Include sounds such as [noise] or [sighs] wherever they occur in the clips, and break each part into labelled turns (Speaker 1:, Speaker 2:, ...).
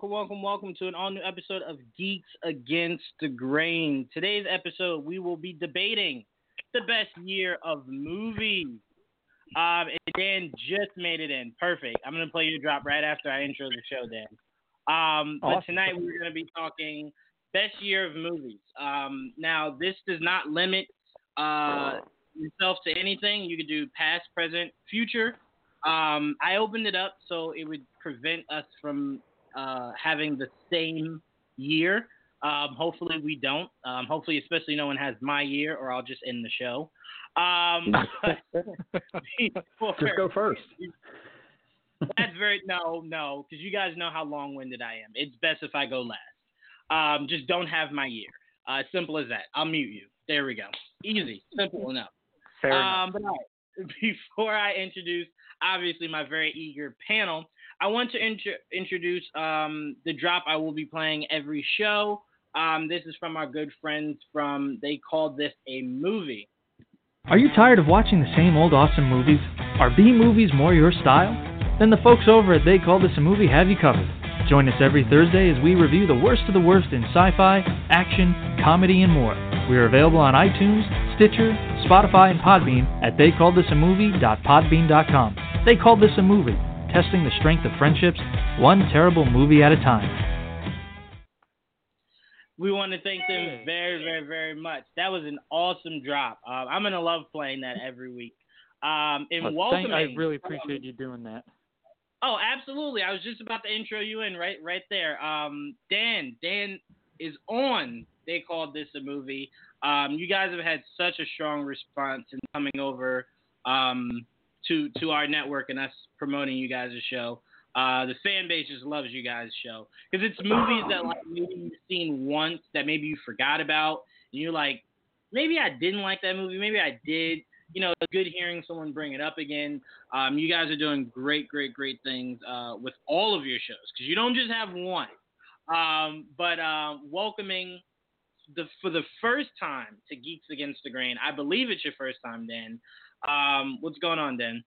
Speaker 1: welcome, welcome, welcome, to an all new episode of Geeks Against the Grain. Today's episode, we will be debating the best year of movies. Um, and Dan just made it in. Perfect. I'm going to play your drop right after I intro the show, Dan. Um, but tonight we're going to be talking best year of movies. Um, now, this does not limit uh, yourself to anything. You could do past, present, future. Um, I opened it up so it would prevent us from uh, having the same year. Um, hopefully we don't. Um, hopefully, especially no one has my year, or I'll just end the show. Um, [laughs]
Speaker 2: before, just go first. [laughs]
Speaker 1: That's very no, no, because you guys know how long-winded I am. It's best if I go last. Um, just don't have my year. Uh, simple as that. I'll mute you. There we go. Easy, simple enough.
Speaker 2: Fair um,
Speaker 1: enough. But [laughs] before I introduce, obviously, my very eager panel, I want to int- introduce um, the drop I will be playing every show. Um, this is from our good friends from, they called this a movie.
Speaker 3: Are you tired of watching the same old awesome movies? Are B movies more your style? Then the folks over at They Call This a Movie have you covered. Join us every Thursday as we review the worst of the worst in sci fi, action, comedy, and more. We are available on iTunes, Stitcher, Spotify, and Podbean at theycallthisamovie.podbean.com. They Called This a Movie, testing the strength of friendships, one terrible movie at a time.
Speaker 1: We want to thank them very, very, very much. That was an awesome drop. Uh, I'm gonna love playing that every week. Um, and well, welcoming,
Speaker 3: I really appreciate you doing that.
Speaker 1: Oh, absolutely. I was just about to intro you in right, right there. Um, Dan, Dan is on. They called this a movie. Um, you guys have had such a strong response in coming over um, to to our network and us promoting you guys' show. Uh, the fan base just loves you guys' show because it's movies that like maybe you've seen once that maybe you forgot about, and you're like, maybe I didn't like that movie, maybe I did. You know, good hearing someone bring it up again. Um, you guys are doing great, great, great things uh, with all of your shows because you don't just have one. Um, but um, welcoming the for the first time to Geeks Against the Grain, I believe it's your first time, Dan. Um, what's going on, Dan?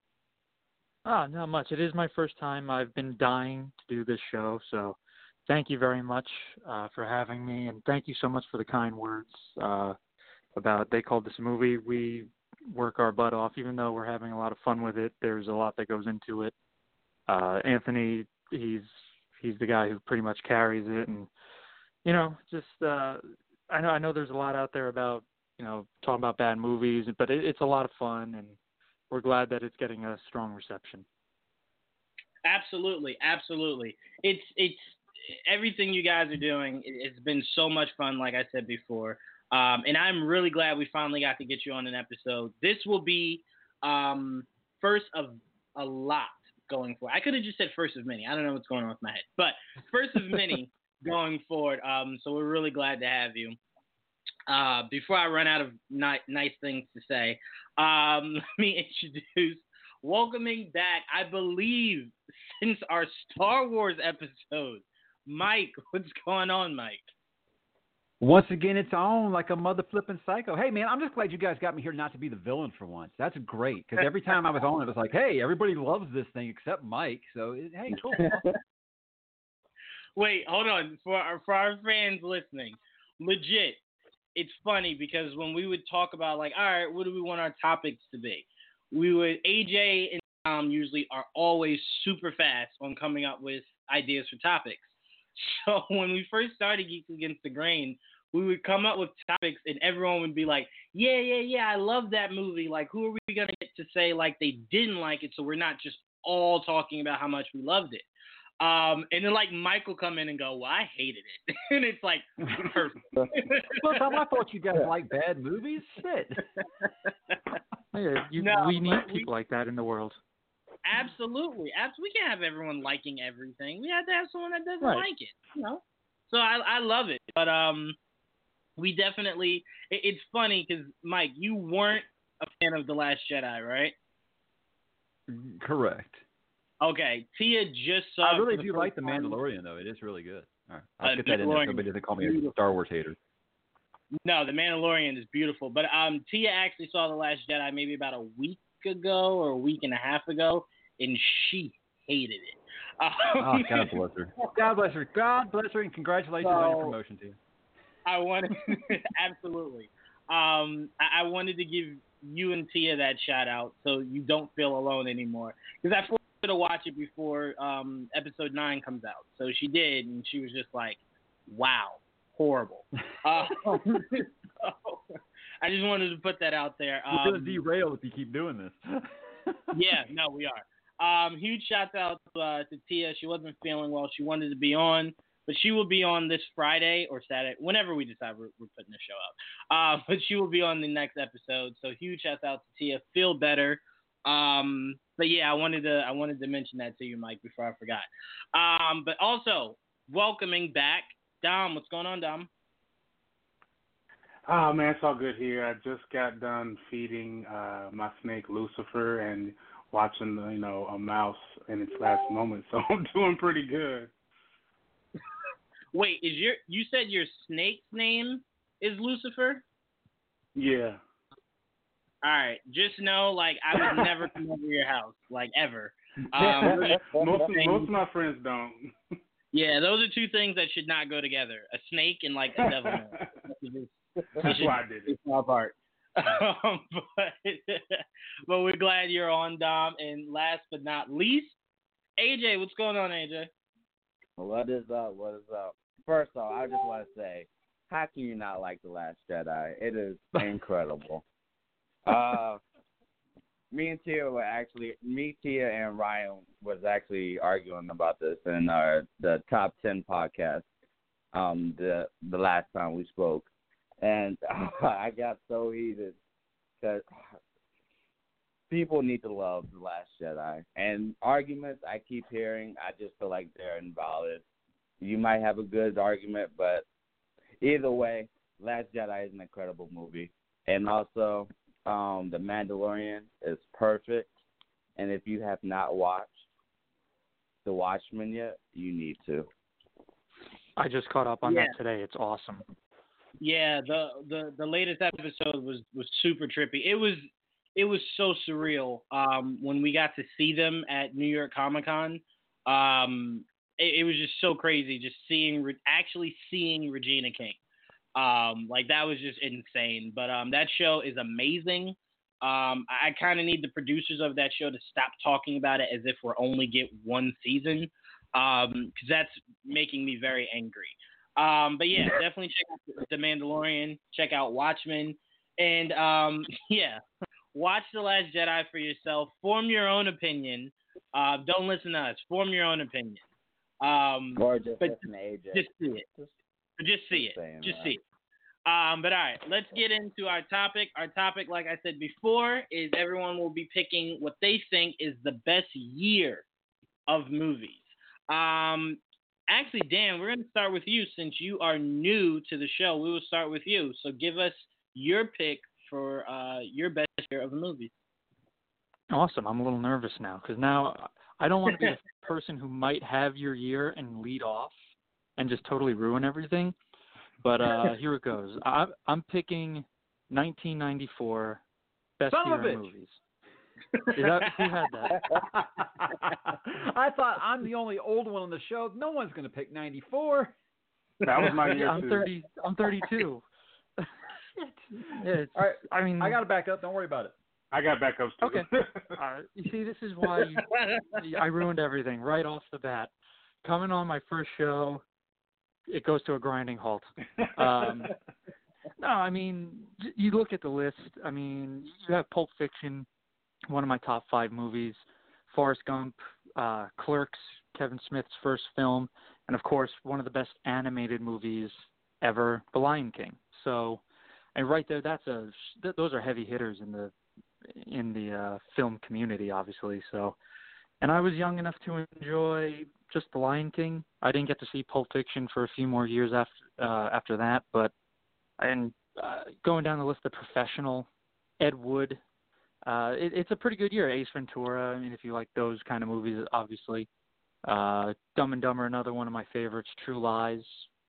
Speaker 3: Ah, not much. It is my first time. I've been dying to do this show, so thank you very much uh, for having me, and thank you so much for the kind words uh, about they called this movie. We work our butt off, even though we're having a lot of fun with it. There's a lot that goes into it. Uh, Anthony, he's he's the guy who pretty much carries it, and you know, just uh, I know I know there's a lot out there about you know talking about bad movies, but it, it's a lot of fun and we're glad that it's getting a strong reception.
Speaker 1: Absolutely, absolutely. It's it's everything you guys are doing. It's been so much fun, like I said before, um, and I'm really glad we finally got to get you on an episode. This will be um, first of a lot going forward. I could have just said first of many. I don't know what's going on with my head, but first of many [laughs] going forward. Um, so we're really glad to have you. Uh, before I run out of ni- nice things to say, um, [laughs] let me introduce, welcoming back, I believe, since our Star Wars episode, Mike. [laughs] What's going on, Mike?
Speaker 2: Once again, it's on like a mother flipping psycho. Hey, man, I'm just glad you guys got me here not to be the villain for once. That's great because every time I was on, it was like, hey, everybody loves this thing except Mike. So, hey, cool. [laughs]
Speaker 1: Wait, hold on. For our, for our fans listening, legit, it's funny because when we would talk about like, all right, what do we want our topics to be? We would AJ and Tom usually are always super fast on coming up with ideas for topics. [laughs] So when we first started Geeks Against the Grain, we would come up with topics and everyone would be like, Yeah, yeah, yeah, I love that movie. Like, who are we gonna get to say like they didn't like it so we're not just all talking about how much we loved it. Um, and then like Michael come in and go, "Well, I hated it," [laughs] and it's like [laughs] perfect. well,
Speaker 2: Tom, I thought you guys like bad movies. Shit. [laughs]
Speaker 3: Yeah, you, no, we need people we, like that in the world.
Speaker 1: Absolutely, absolutely. We can't have everyone liking everything. We have to have someone that doesn't
Speaker 3: right.
Speaker 1: like it. You know. So I I love it, but um, we definitely. It, it's funny because Mike, you weren't a fan of the Last Jedi, right?
Speaker 2: Correct.
Speaker 1: Okay, Tia just saw.
Speaker 2: I really do like the Mandalorian though. It is really good. All right, I'll uh, get that in there. Nobody doesn't call me a Star Wars hater.
Speaker 1: No, the Mandalorian is beautiful. But um, Tia actually saw the Last Jedi maybe about a week ago or a week and a half ago, and she hated it. Um, [laughs]
Speaker 2: oh, God bless her. [laughs] God bless her. God bless her, and congratulations so, on your promotion, too.
Speaker 1: I wanted, [laughs] absolutely. Um, I, I wanted to give you and Tia that shout out so you don't feel alone anymore. Because I her to watch it before um, episode nine comes out. So she did, and she was just like, "Wow, horrible." uh, [laughs] [laughs] so, I just wanted to put that out there.
Speaker 2: Um, We're gonna derail if you keep doing this. [laughs]
Speaker 1: yeah, no, we are. Um, huge shout out to, uh, to Tia. She wasn't feeling well. She wanted to be on, but she will be on this Friday or Saturday, whenever we decide we're, we're putting the show up. Uh, but she will be on the next episode. So huge shout out to Tia. Feel better. Um, but yeah, I wanted to I wanted to mention that to you, Mike, before I forgot. Um, but also welcoming back Dom. What's going on, Dom?
Speaker 4: Oh man, it's all good here. I just got done feeding uh my snake Lucifer and watching you know a mouse in its last moment, [laughs] so I'm doing pretty good. [laughs]
Speaker 1: Wait, is your you said your snake's name is Lucifer?
Speaker 4: Yeah.
Speaker 1: All right, just know like I would never come over your house, like ever. [laughs] Um,
Speaker 4: most most of my friends don't. [laughs]
Speaker 1: Yeah, those are two things that should not go together: a snake and like a devil. [laughs]
Speaker 4: That's why I did it.
Speaker 1: It's part. Um, but but we're glad you're on, Dom. And last but not least, AJ, what's going on, AJ?
Speaker 5: What is up? What is up? First off, I just want to say, how can you not like the Last Jedi? It is incredible. Uh, me and Tia were actually, me, Tia, and Ryan was actually arguing about this in our the top ten podcast. Um, the the last time we spoke, and uh, [laughs] I got so heated because people need to love the Last Jedi. And arguments I keep hearing, I just feel like they're invalid. You might have a good argument, but either way, Last Jedi is an incredible movie. And also, um, The Mandalorian is perfect. And if you have not watched The Watchmen yet, you need to.
Speaker 3: I just caught up on yeah. that today. It's awesome.
Speaker 1: Yeah, the the the latest episode was was super trippy. It was it was so surreal um, when we got to see them at New York Comic Con. Um, it, it, was just so crazy, just seeing actually seeing Regina King. Um, like that was just insane. But um, that show is amazing. Um, I, kind of need the producers of that show to stop talking about it as if we're only get one season, because um, that's making me very angry. Um, but yeah, [laughs] definitely check out The Mandalorian. Check out Watchmen, and um, [laughs] yeah, watch The Last Jedi for yourself. Form your own opinion. Uh, don't listen to us. Form your own opinion. Um,
Speaker 5: or just
Speaker 1: but
Speaker 5: listen to AJ.
Speaker 1: Just see it. Just, just see it. Just that. see it. Um, but all right, let's get into our topic. Our topic, like I said before, is everyone will be picking what they think is the best year of movies. Um, actually, Dan, we're going to start with you since you are new to the show. We will start with you. So give us your pick for uh, your best year of movies.
Speaker 3: Awesome. I'm a little nervous now because now I don't want to be [laughs] the person who might have your year and lead off and just totally ruin everything. But uh, [laughs] here it goes. I, I'm picking 1994 best
Speaker 2: Son
Speaker 3: year of movies. Is that who had that? [laughs]
Speaker 2: I thought I'm the only old one on the show. No one's going to pick 94.
Speaker 4: That was my [laughs] year.
Speaker 3: I'm
Speaker 4: too.
Speaker 3: 30. I'm 32. it's,
Speaker 2: All right.
Speaker 3: I mean,
Speaker 2: I got to back up. Don't worry about it.
Speaker 4: I got backups too.
Speaker 3: Okay. All right. You see, this is why you, I ruined everything right off the bat. Coming on my first show, it goes to a grinding halt. [laughs] Um, no, I mean, you look at the list. I mean, you have Pulp Fiction, one of my top five movies, Forrest Gump, uh, Clerks, Kevin Smith's first film, and of course, one of the best animated movies ever, The Lion King. So, and right there, that's a th- those are heavy hitters in the in the uh, film community, obviously. So, and I was young enough to enjoy just The Lion King. I didn't get to see Pulp Fiction for a few more years after uh, after that, but and uh, going down the list, The Professional, Ed Wood. Uh, it, it's a pretty good year. Ace Ventura. I mean, if you like those kind of movies, obviously. Uh, Dumb and Dumber, another one of my favorites. True Lies.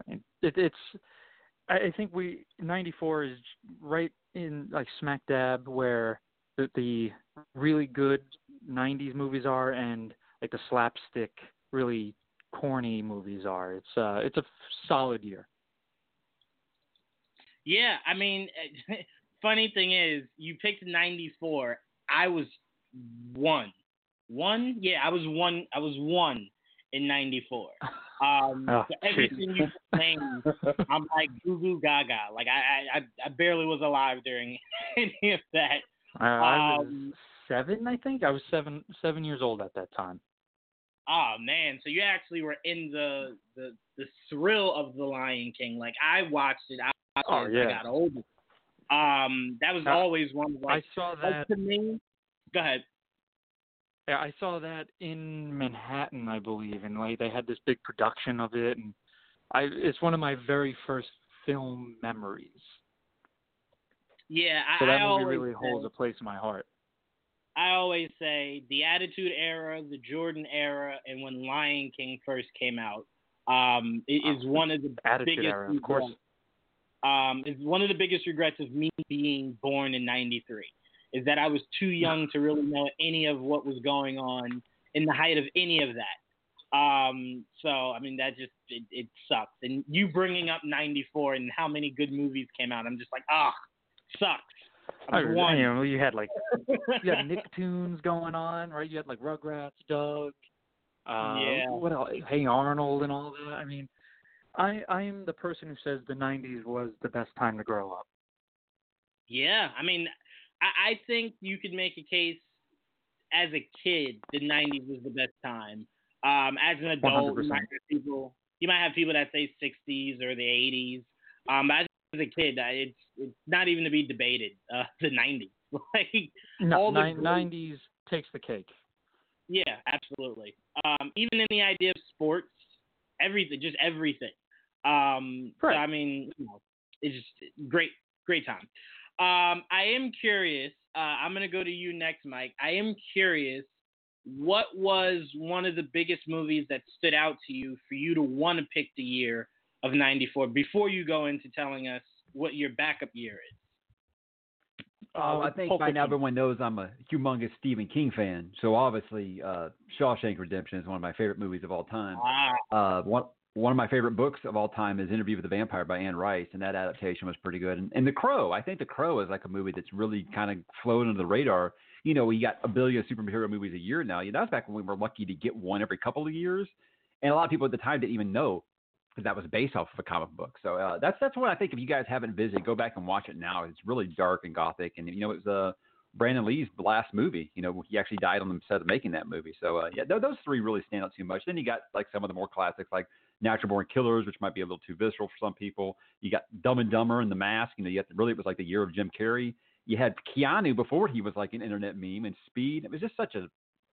Speaker 3: it, it's. I think we '94 is right in like smack dab where the, the really good '90s movies are, and like the slapstick really corny movies are. It's uh it's a f- solid year.
Speaker 1: Yeah, I mean, [laughs] funny thing is, you picked '94. I was one, one. Yeah, I was one. I was one in '94. [laughs] Um,
Speaker 3: Oh,
Speaker 1: so everything you named, I'm like goo goo gaga. Like I, I, I barely was alive during [laughs] any of that.
Speaker 3: Uh, I was
Speaker 1: Um,
Speaker 3: seven, I think. I was seven seven years old at that time.
Speaker 1: Oh man, so you actually were in the the the thrill of the Lion King. Like I watched it. I watched
Speaker 3: Oh,
Speaker 1: it as
Speaker 3: yeah.
Speaker 1: I got older. Um, that was
Speaker 3: Uh,
Speaker 1: always one of
Speaker 3: I saw that.
Speaker 1: to me. Go ahead.
Speaker 3: Yeah, I saw that in Manhattan, I believe, and like they had this big production of it, and I it's one of my very first film memories.
Speaker 1: Yeah,
Speaker 3: So
Speaker 1: I,
Speaker 3: that
Speaker 1: I
Speaker 3: movie really holds a place in my heart.
Speaker 1: I always say the Attitude Era, the Jordan Era, and when Lion King first came out, um, it is
Speaker 3: Oh,
Speaker 1: one of the
Speaker 3: Attitude
Speaker 1: biggest
Speaker 3: era, of course.
Speaker 1: Um, is one of the biggest regrets of me being born in '93 is that I was too young to really know any of what was going on in the height of any of that. Um, so I mean that just it, it sucks. And you bringing up '94 and how many good movies came out, I'm just like, ah, sucks. I one.
Speaker 3: you know, you had like you had [laughs] Nicktoons going on, right? You had like Rugrats, Doug, uh,
Speaker 1: Yeah.
Speaker 3: what else? Hey Arnold, and all that. I mean, I I am the person who says the '90s was the best time to grow up.
Speaker 1: Yeah, I mean, I, I think you could make a case as a kid, the '90s was the best time. Um, as an adult, you might have people you might have people that say '60s or the '80s. Um, but as a kid, I- it's it's not even to be debated. Uh, [laughs] the '90s, [laughs] like
Speaker 3: No,
Speaker 1: All the
Speaker 3: nine, '90s takes the cake.
Speaker 1: yeah, absolutely. Um, even in the idea of sports, everything, just everything. Um, so. I mean, you know, it's just great, great time. Um, I am curious. Uh, I'm gonna go to you next, Mike. I am curious. What was one of the biggest movies that stood out to you for you to want to pick the year of '94? Before you go into telling us what your backup year is.
Speaker 2: Oh, I
Speaker 3: Uh,
Speaker 2: think by now everyone knows I'm a humongous Stephen King fan. So obviously, uh, Shawshank Redemption is one of my favorite movies of all time.
Speaker 1: Ah,
Speaker 2: Uh, one one of my favorite books of all time is Interview with the Vampire by Anne Rice, and that adaptation was pretty good. And, and The Crow, I think The Crow is like a movie that's really kind of flown under the radar. You know, we got a billion superhero movies a year now. You know, that was back when we were lucky to get one every couple of years, and a lot of people at the time didn't even know that was based off of a comic book. So uh, that's that's what I think. If you guys haven't visited, go back and watch it now. It's really dark and gothic, and you know, it was uh, Brandon Lee's last movie. You know, he actually died on the set of making that movie. So uh, yeah, th- those three really stand out too much. Then you got like some of the more classics like Natural Born Killers, which might be a little too visceral for some people. You got Dumb and Dumber and The Mask. You know, you had really it was like the year of Jim Carrey. You had Keanu before he was like an internet meme and Speed. It was just such a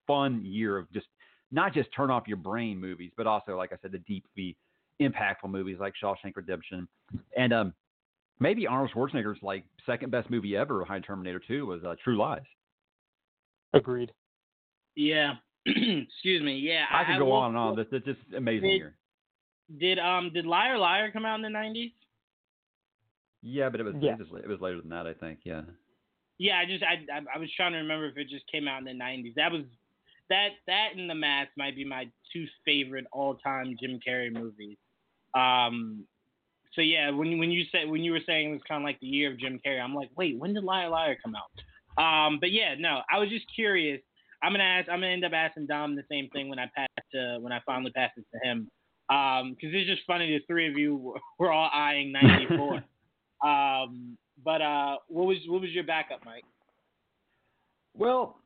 Speaker 2: fun year of just not just turn off your brain movies, but also like I said, the deep, the impactful movies like Shawshank Redemption, and um, maybe Arnold Schwarzenegger's like second best movie ever behind Terminator 2 was uh, True Lies.
Speaker 3: Agreed.
Speaker 1: yeah. [clears throat] Excuse me. Yeah,
Speaker 2: I could go
Speaker 1: will-
Speaker 2: on and on. This it's just amazing
Speaker 1: Did-
Speaker 2: year.
Speaker 1: Did um did Liar Liar come out in the nineties?
Speaker 2: Yeah, but it was
Speaker 3: Yes.
Speaker 2: it was it was later than that, I think. Yeah.
Speaker 1: Yeah, I just I, I I was trying to remember if it just came out in the nineties. That was that that and The Mask might be my two favorite all time Jim Carrey movies. Um, so yeah, when when you said when you were saying it was kind of like the year of Jim Carrey, I'm like, wait, when did Liar Liar come out? Um, but yeah, no, I was just curious. I'm gonna ask. I'm gonna end up asking Dom the same thing when I pass to when I finally pass it to him. Um, because it's just funny the three of you were, were all eyeing '94. [laughs] um, but uh, what was what was your backup, Mike?
Speaker 2: Well,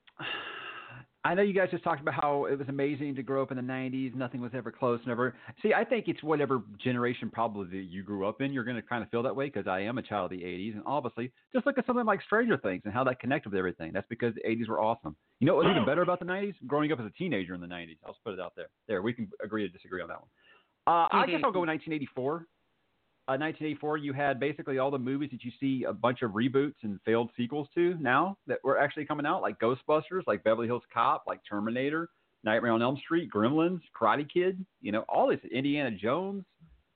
Speaker 2: I know you guys just talked about how it was amazing to grow up in the 90s. Nothing was ever close. Never. See, I think it's whatever generation probably that you grew up in. You're going to kind of feel that way because I am a child of the 80s. And obviously, just look at something like Stranger Things and how that connected with everything. That's because the 80s were awesome. You know what was even better about the 90s? Growing up as a teenager in the 90s. I'll just put it out there. There, we can agree to disagree on that one. Uh, I guess I'll go 1984. Uh, 1984, you had basically all the movies that you see a bunch of reboots and failed sequels to now that were actually coming out, like Ghostbusters, like Beverly Hills Cop, like Terminator, Nightmare on Elm Street, Gremlins, Karate Kid, you know, all this, Indiana Jones,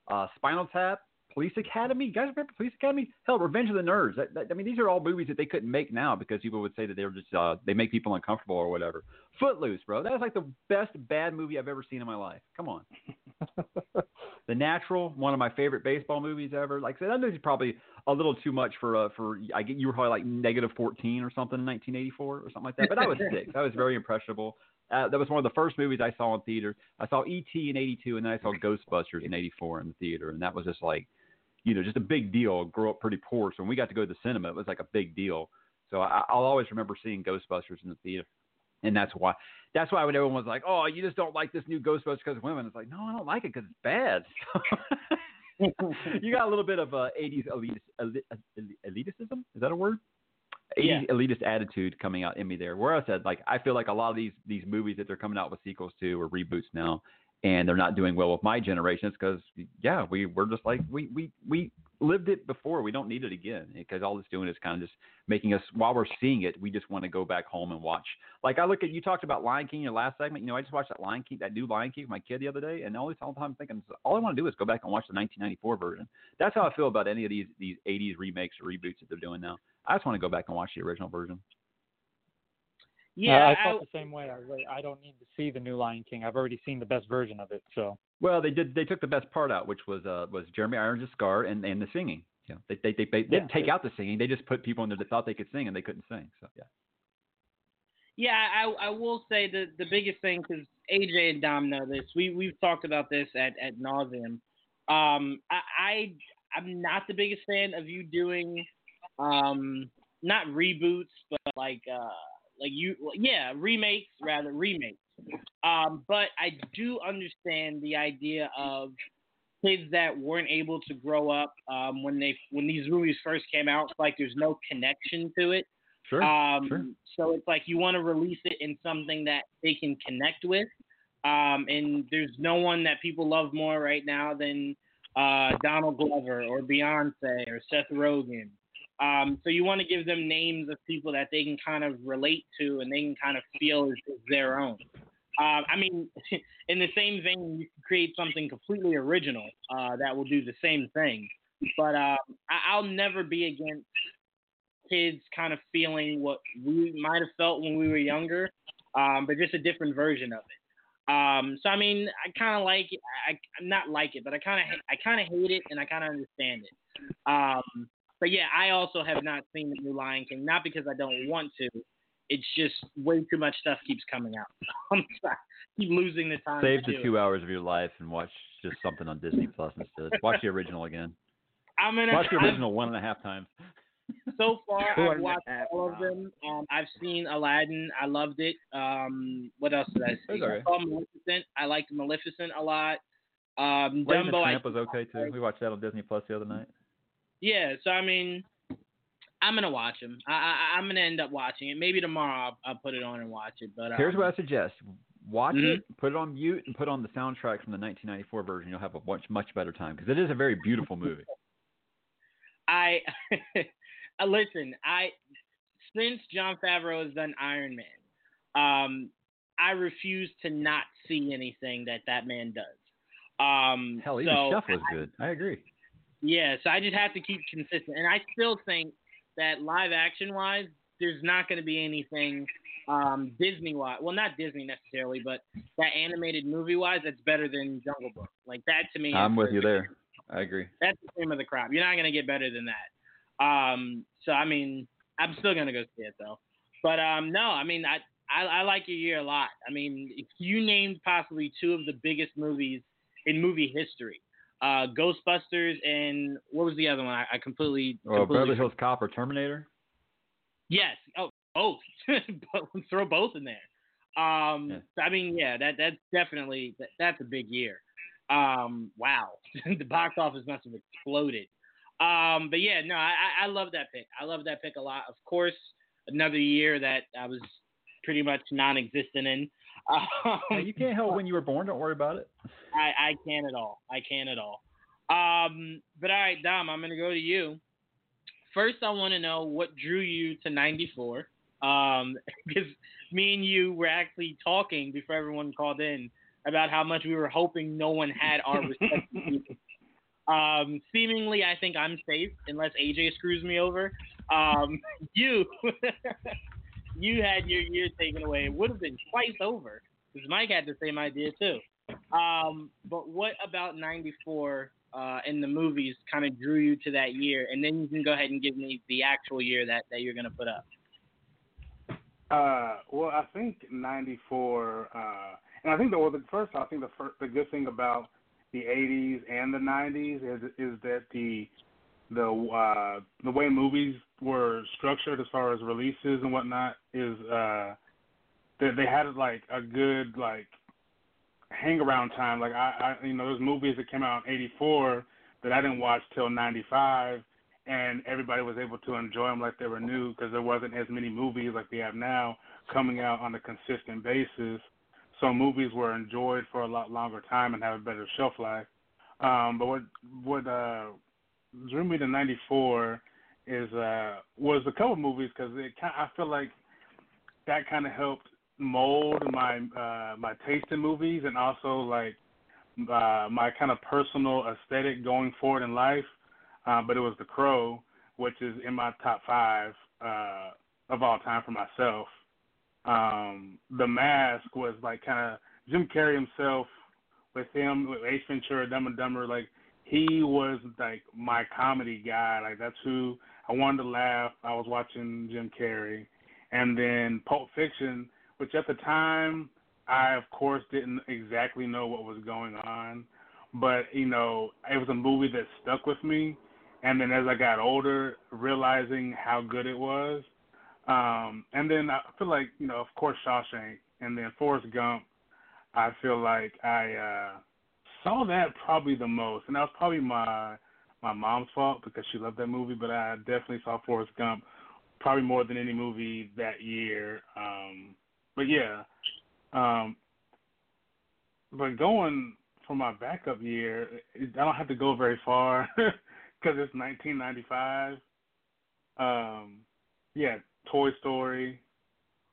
Speaker 2: uh, Spinal Tap. Police Academy. You guys remember Police Academy? Hell, Revenge of the Nerds. I mean, these are all movies that they couldn't make now because people would say that they were just uh, they make people uncomfortable or whatever. Footloose, bro. That was like the best bad movie I've ever seen in my life. Come on. [laughs] the Natural, one of my favorite baseball movies ever. Like I said, that movie's probably a little too much for uh, for I get you were probably like negative fourteen or something in 1984 or something like that. But I was six. I was very impressionable. Uh, that was one of the first movies I saw in theater. I saw E.T. in '82, and then I saw Ghostbusters in '84 in the theater, and that was just like, you know, just a big deal. I grew up pretty poor, so when we got to go to the cinema, it was like a big deal. So I, I'll always remember seeing Ghostbusters in the theater, and that's why. That's why when everyone was like, "Oh, you just don't like this new Ghostbusters because of women," it's like, no, I don't like it because it's bad. [laughs] you got a little bit of uh, '80s elitist, elitism. Is that a word? 80s
Speaker 1: Yeah.
Speaker 2: elitist attitude coming out in me there. Where I said, like, I feel like a lot of these these movies that they're coming out with sequels to or reboots now, and they're not doing well with my generation. It's because, yeah, we we're just like we we we lived it before. We don't need it again because all it's doing is kind of just making us while we're seeing it, we just want to go back home and watch. Like I look at you talked about Lion King in your last segment. You know, I just watched that Lion King, that new Lion King with my kid the other day, and all the time I'm thinking, all I want to do is go back and watch the 1994 version. That's how I feel about any of these these 80s remakes or reboots that they're doing now. I just want to go back and watch the original version.
Speaker 1: Yeah,
Speaker 3: I
Speaker 1: I,
Speaker 3: felt the same way. I, really- I don't need to see the new Lion King. I've already seen the best version of it. So
Speaker 2: Well, they did. They took the best part out, which was uh was Jeremy Irons' scar and and the singing. Yeah, they they they, they didn't take out the singing. They just put people in there that thought they could sing and they couldn't sing. So yeah.
Speaker 1: Yeah, I, I will say the the biggest thing because AJ and Dom know this. We we've talked about this at at nauseum. Um, I, I I'm not the biggest fan of you doing um not reboots, but like uh like you yeah remakes rather remakes. Um, but I do understand the idea of kids that weren't able to grow up um, when they when these movies first came out. Like there's no connection to it.
Speaker 2: Sure.
Speaker 1: Um,
Speaker 2: sure.
Speaker 1: So it's like you want to release it in something that they can connect with. Um, and there's no one that people love more right now than uh, Donald Glover or Beyonce or Seth Rogen. Um, so you want to give them names of people that they can kind of relate to and they can kind of feel is, is their own. Uh, I mean, [laughs] in the same vein, you can create something completely original uh, that will do the same thing. But uh, I- I'll never be against kids kind of feeling what we might have felt when we were younger, um, but just a different version of it. Um, so I mean, I kind of like it. I, I not like it, but I kind of I kind of hate it, and I kind of understand it. Um, but yeah, I also have not seen the new Lion King, not because I don't want to. It's just way too much stuff keeps coming out. [laughs] I'm sorry. keep losing the time.
Speaker 2: Save the two
Speaker 1: it.
Speaker 2: hours of your life and watch just something on Disney Plus instead. Watch the original again.
Speaker 1: I'm gonna
Speaker 2: Watch the
Speaker 1: I'm-
Speaker 2: original one and a half times. [laughs]
Speaker 1: So far, I've watched
Speaker 5: half
Speaker 1: all of them. Um, I've seen Aladdin. I loved it. Um, what else did I see?
Speaker 2: It's alright.
Speaker 1: I saw Maleficent. I liked Maleficent a lot. Um,
Speaker 2: Lady and the
Speaker 1: Dumbo. I,
Speaker 2: Tramp was okay too. We watched that on Disney Plus the other night.
Speaker 1: Yeah. So I mean, I'm gonna watch them. I, I I'm gonna end up watching it. Maybe tomorrow I'll, I'll put it on and watch it. But um,
Speaker 2: Here's what I suggest: watch
Speaker 1: Mhm.
Speaker 2: it, put it on mute, and put on the soundtrack from the 1994 version. You'll have a much much better time because it is a very beautiful movie. [laughs]
Speaker 1: I uh, [laughs] listen. I since Jon Favreau has done Iron Man, um, I refuse to not see anything that that man does. Um,
Speaker 2: Hell, even
Speaker 1: so
Speaker 2: Chef was good. I agree.
Speaker 1: Yeah, so I just have to keep consistent, and I still think that live action wise, there's not going to be anything um, Disney wise. Well, not Disney necessarily, but that animated movie wise, that's better than Jungle Book. Like that to me.
Speaker 2: I'm with you there. I agree.
Speaker 1: That's the cream of the crop. You're not going to get better than that. Um, so I mean, I'm still going to go see it though. But um, no, I mean, I, I I like your year a lot. I mean, if you named possibly two of the biggest movies in movie history. Uh, Ghostbusters and what was the other one? I, I completely,
Speaker 2: Well,
Speaker 1: completely
Speaker 2: Beverly Hills Cop or Terminator.
Speaker 1: Yes. Oh, both. [laughs] Throw both in there. Um,
Speaker 2: Yeah.
Speaker 1: I mean, yeah, that that's definitely that, that's a big year. Um, wow, [laughs] the box office must have exploded. Um, but yeah, no, I, I I love that pick. I love that pick a lot. Of course, another year that I was pretty much non-existent in. Um,
Speaker 2: you can't help when you were born. Don't worry about it.
Speaker 1: I, I can at all. I can't at all. Um, but all right, Dom, I'm gonna go to you. First, I want to know what drew you to '94. Um, [laughs] because me and you were actually talking before everyone called in about how much we were hoping no one had our respective. [laughs] Um, seemingly, I think I'm safe unless AJ screws me over. Um, [laughs] you, you had your year taken away. It would have been twice over because Mike had the same idea too. Um, but what about '94 uh, in the movies kind of drew you to that year? And then you can go ahead and give me the actual year that, that you're going to put up.
Speaker 4: Uh, well, I think '94, uh, and I think the well, the first, I think the first, the good thing about the '80s and the '90s is is that the the uh, the way movies were structured as far as releases and whatnot is uh, that they had like a good like hang around time. Like I, I, you know, there's movies that came out in '84 that I didn't watch till '95, and everybody was able to enjoy them like they were new because there wasn't as many movies like we have now coming out on a consistent basis. So movies were enjoyed for a lot longer time and have a better shelf life. Um, but what what uh, drew me to '94 is uh, was a couple movies because it I feel like that kind of helped mold my uh, my taste in movies and also like uh, my kind of personal aesthetic going forward in life. Uh, but it was The Crow, which is in my top five uh, of all time for myself. Um, the Mask was like kind of Jim Carrey himself with him with Ace Ventura, Dumb and Dumber. Like he was like my comedy guy. Like that's who I wanted to laugh. I was watching Jim Carrey, and then Pulp Fiction which at the time I of course didn't exactly know what was going on, but you know it was a movie that stuck with me, and then as I got older, realizing how good it was, um, and then I feel like you know of course Shawshank, and then Forrest Gump, I feel like I uh, saw that probably the most, and that was probably my my mom's fault because she loved that movie, but I definitely saw Forrest Gump probably more than any movie that year. Um, but yeah, um, but going for my backup year, I don't have to go very far [laughs] because it's 1995. Um, yeah, Toy Story,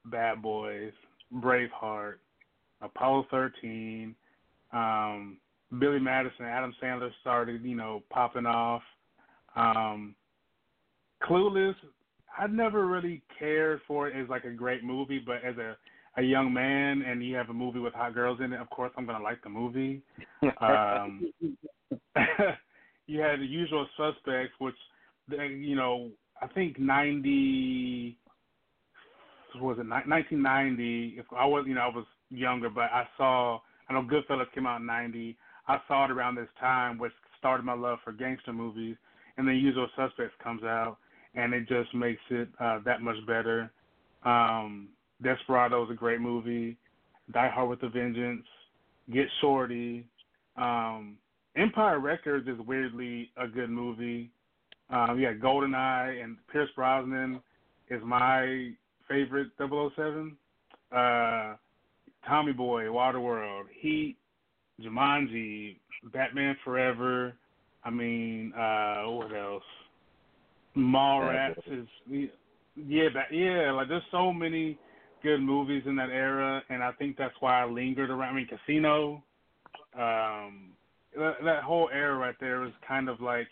Speaker 4: Bad Boys, Braveheart, Apollo 13, um, Billy Madison, Adam Sandler started, you know, popping off. Um, Clueless, I never really cared for it as like a great movie, but as a a young man and you have a movie with hot girls in it, of course I'm gonna like the movie. Um, [laughs] you had the Usual Suspects, which you know I think ninety was it 1990? If I was you know I was younger, but I saw I know Goodfellas came out in '90. I saw it around this time, which started my love for gangster movies. And then Usual Suspects comes out, and it just makes it uh, that much better. Um, Desperado is a great movie. Die Hard with a Vengeance. Get Shorty. Um, Empire Records is weirdly a good movie. Um, yeah, GoldenEye and Pierce Brosnan is my favorite 007. Uh, Tommy Boy, Waterworld, Heat, Jumanji, Batman Forever. I mean, uh, what else? Mallrats is yeah, that, yeah. Like there's so many good movies in that era, and I think that's why I lingered around. I mean, Casino, um, that, that whole era right there was kind of like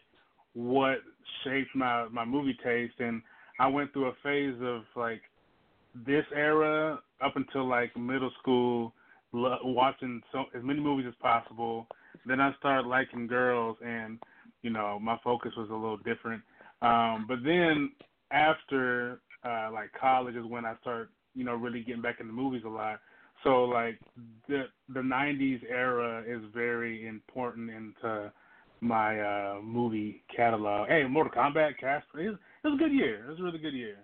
Speaker 4: what shaped my my movie taste, and I went through a phase of like this era up until like middle school, lo- watching so as many movies as possible. Then I started liking girls, and you know my focus was a little different. Um, but then after uh, like college is when I started you know, really getting back into movies a lot. So like the the '90s era is very important into my uh movie catalog. Hey, Mortal Kombat, Casper, it was, it was a good year. It was a really good year.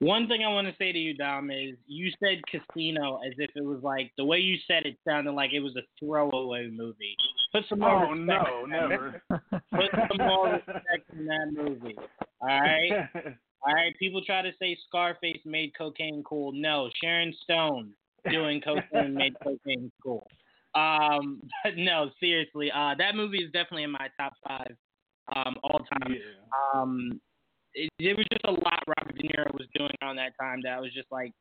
Speaker 1: One thing I want to say to you, Dom, is you said Casino as if it was like the way you said it sounded like it was a throwaway movie. Put some more
Speaker 4: oh, no, never.
Speaker 1: Put some more respect in that movie. All right. [laughs] All right, people try to say Scarface made cocaine cool. No, Sharon Stone doing cocaine made cocaine cool. Um, [laughs] but no, seriously, uh, that movie is definitely in my top five um, all time.
Speaker 4: Yeah.
Speaker 1: Um, it, it was just a lot Robert De Niro was doing around that time that I was just like,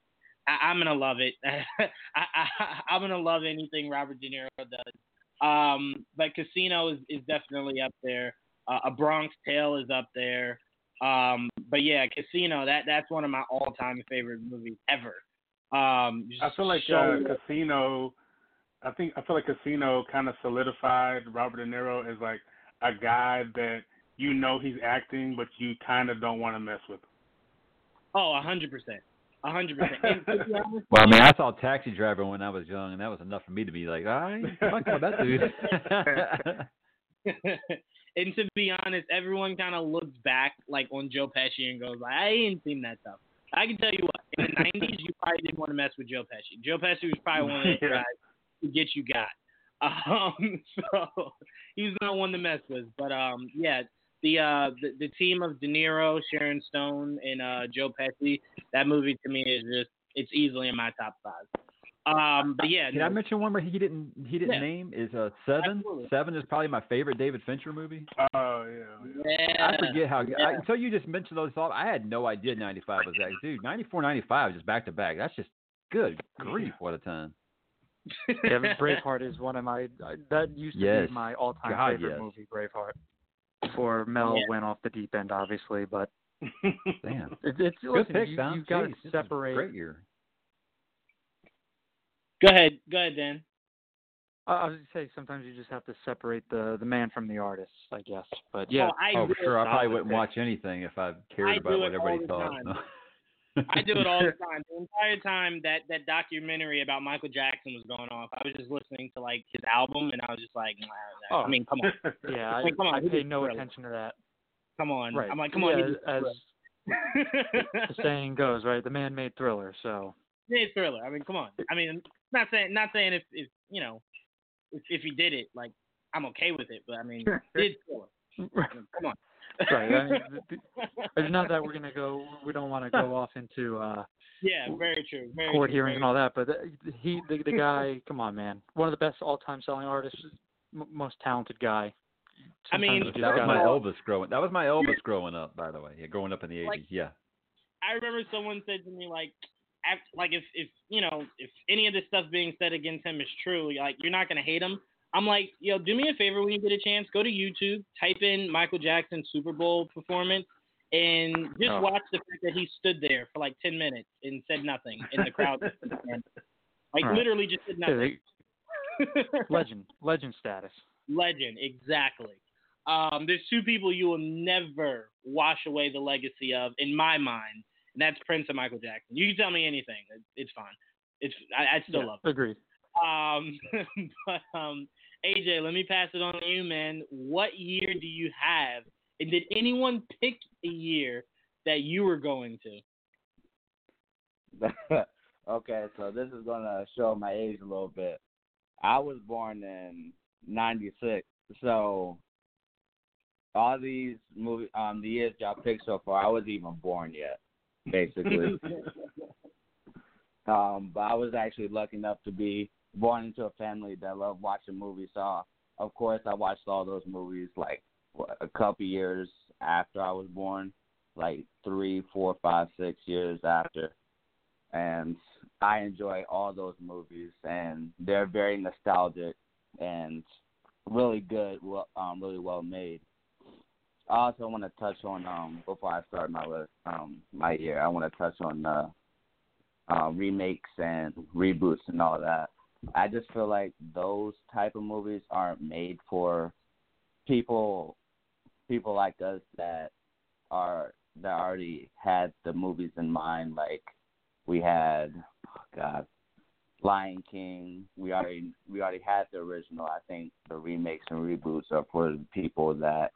Speaker 1: I, I'm gonna love it. [laughs] I, I, I'm gonna love anything Robert De Niro does. Um, but Casino is, is definitely up there. Uh, A Bronx Tale is up there. Um, but yeah, Casino that that's one of my all time favorite movies ever. Um,
Speaker 4: I feel like uh, Casino. I think I feel like Casino kind of solidified Robert De Niro as like a guy that you know he's acting, but you kind of don't want to mess with. Him.
Speaker 1: oh, a hundred percent, a hundred percent. And to be honest,
Speaker 2: Well, I mean, I saw Taxi Driver when I was young, and that was enough for me to be like, all right, [laughs] fuck with that dude. [laughs]
Speaker 1: and to be honest, everyone kind of looks back like on Joe Pesci and goes, I ain't seen that stuff. I can tell you what, in the '90s, you probably didn't want to mess with Joe Pesci. Joe Pesci was probably one of those [laughs]
Speaker 4: Yeah.
Speaker 1: guys who get you got. Um, so he's not one to mess with. But um, yeah, the uh, the, the team of De Niro, Sharon Stone, and uh, Joe Pesci. That movie to me is just it's easily in my top five. Um, but yeah,
Speaker 2: Can I mention one where he didn't he didn't
Speaker 1: Yeah.
Speaker 2: name is uh Seven.
Speaker 1: Absolutely.
Speaker 2: Seven is probably my favorite David Fincher movie.
Speaker 4: Oh yeah. yeah.
Speaker 1: yeah,
Speaker 2: I forget how
Speaker 1: yeah.
Speaker 2: I, until you just mentioned those thoughts. I had no idea '95 was that. Dude, '94, '95 just back to back. That's just good grief. What a time. [laughs]
Speaker 3: Yeah, but Braveheart is one of my uh, that used to
Speaker 2: Yes.
Speaker 3: be my all-time favorite
Speaker 2: yes.
Speaker 3: movie, Braveheart. Before Mel
Speaker 1: Yeah.
Speaker 3: went off the deep end, obviously, but [laughs]
Speaker 2: Damn.
Speaker 3: it, it's
Speaker 2: Good
Speaker 3: listen,
Speaker 2: pick,
Speaker 3: you,
Speaker 2: Dom.
Speaker 3: you got to
Speaker 2: Jeez, this is a
Speaker 3: separate.
Speaker 2: Great year.
Speaker 1: Go ahead, go ahead, Dan.
Speaker 3: I I was gonna say sometimes you just have to separate the the man from the artist, I guess. But yeah,
Speaker 1: Oh, I
Speaker 2: oh, sure. I probably wouldn't
Speaker 1: the
Speaker 2: watch anything if I cared
Speaker 1: I
Speaker 2: about what everybody thought. [laughs]
Speaker 1: I do it all the [laughs] time. The entire time that that documentary about Michael Jackson was going off, I was just listening to like his album, and I was just like, nah, nah. I
Speaker 3: Oh.
Speaker 1: mean, come on, [laughs]
Speaker 3: yeah, I,
Speaker 1: Like, come on,
Speaker 3: I paid no attention to that.
Speaker 1: come on.
Speaker 3: Right.
Speaker 1: I'm like, come on,
Speaker 3: yeah,
Speaker 1: did
Speaker 3: as the saying goes, right? The man made Thriller, so
Speaker 1: it's thriller. I mean, come on. I mean, not saying not saying if if you know if if he did it, like I'm okay with it, but I mean, did thriller. I mean, come on.
Speaker 3: Right. I mean, [laughs] th- th- it's not that we're gonna go. We don't want to go off into uh
Speaker 1: yeah, very true. Very
Speaker 3: court
Speaker 1: true,
Speaker 3: hearings and all that, but uh, he, the, the guy, come on, man, one of the best all-time selling artists, m- most talented guy.
Speaker 1: I mean,
Speaker 2: That was my
Speaker 3: gotta-
Speaker 2: Elvis growing. That was my Elvis growing up, by the way. Yeah, growing up in the '80s.
Speaker 1: Like-
Speaker 2: yeah.
Speaker 1: I remember someone said to me like, act, like if if you know if any of this stuff being said against him is true, like you're not gonna hate him. I'm like, yo, do me a favor when you get a chance, go to YouTube, type in Michael Jackson Super Bowl performance, and just
Speaker 3: Oh.
Speaker 1: watch the fact that he stood there for like 10 minutes and said nothing, and the crowd, [laughs] like
Speaker 3: Right.
Speaker 1: literally just did nothing.
Speaker 3: legend, legend status.
Speaker 1: Legend, exactly. Um, there's two people you will never wash away the legacy of, in my mind, and that's Prince and Michael Jackson. You can tell me anything, it's fine. It's I, I still
Speaker 3: Yeah,
Speaker 1: love it.
Speaker 3: Agreed.
Speaker 1: Um, [laughs] but um, AJ, let me pass it on to you, man. What year do you have, and did anyone pick a year that you were going to? [laughs]
Speaker 5: okay, so this is gonna show my age a little bit. I was born in '96, so all these movie, um, the years y'all picked so far, I wasn't even born yet, basically. [laughs] um, but I was actually lucky enough to be born into a family that loved watching movies. So, of course, I watched all those movies like a couple years after I was born, like three, four, five, six years after and I enjoy all those movies, and they're very nostalgic and really good, well, um, really well made. I also want to touch on um before I start my list, um my year. I want to touch on the uh, remakes and reboots and all that. I just feel like those type of movies aren't made for people people like us that are that already had the movies in mind like we had oh God, Lion King. We already we already had the original. I think the remakes and reboots are for people that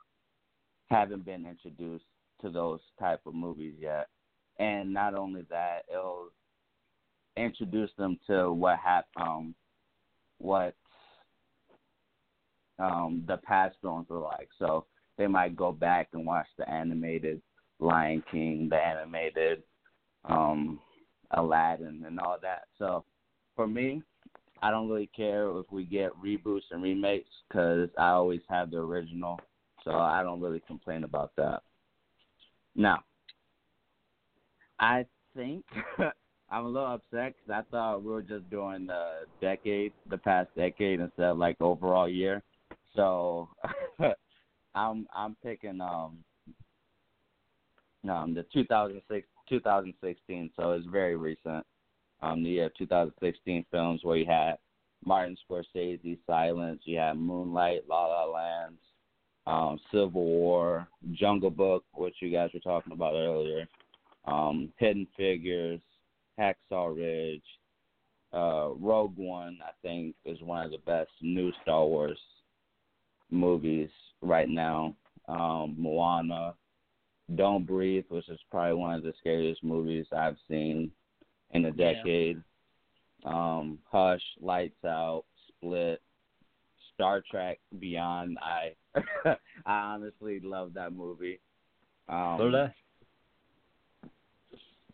Speaker 5: haven't been introduced to those type of movies yet. And not only that, it'll introduce them to what hap- um what um the past films were like. So they might go back and watch the animated Lion King, the animated um Aladdin and all that. So for me, I don't really care if we get reboots and remakes because I always have the original. So I don't really complain about that. Now, I think [laughs] I'm a little upset because I thought we were just doing the decade, the past decade instead of like overall year. So [laughs] I'm I'm picking um um the 2006 2016. So it's very recent. Um, the year 2016 films where you had Martin Scorsese, Silence, you had Moonlight, La La Land, um, Civil War, Jungle Book, which you guys were talking about earlier, um, Hidden Figures, Hacksaw Ridge, uh, Rogue One. I think is one of the best new Star Wars movies right now. Um, Moana, Don't Breathe, which is probably one of the scariest movies I've seen in a decade. Yeah. Um, Hush, Lights Out, Split, Star Trek Beyond. I [laughs] I honestly love that movie. Um,
Speaker 2: so that.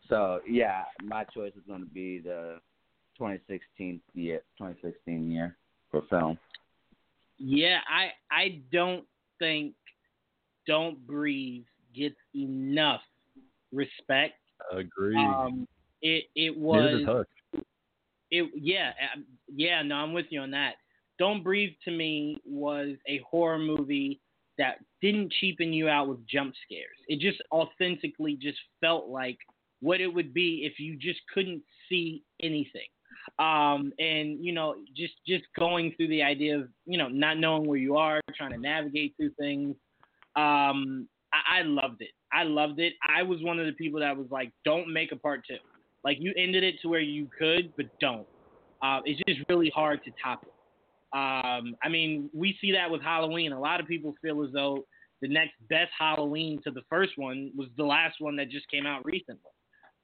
Speaker 5: So yeah, my choice is going to be the 2016 year, 2016 year for film.
Speaker 1: Yeah, I I don't think Don't Breathe gets enough respect.
Speaker 2: Agree.
Speaker 1: Um, it it was. It yeah um, yeah no I'm with you on that. Don't Breathe to me was a horror movie that didn't cheapen you out with jump scares. It just authentically just felt like what it would be if you just couldn't see anything. Um, and you know, just just going through the idea of you know not knowing where you are, trying to navigate through things. Um, I, I loved it. I loved it. I was one of the people that was like, don't make a part two. Like you ended it to where you could, but don't. Uh, it's just really hard to top it. Um, I mean, we see that with Halloween. A lot of people feel as though the next best Halloween to the first one was the last one that just came out recently.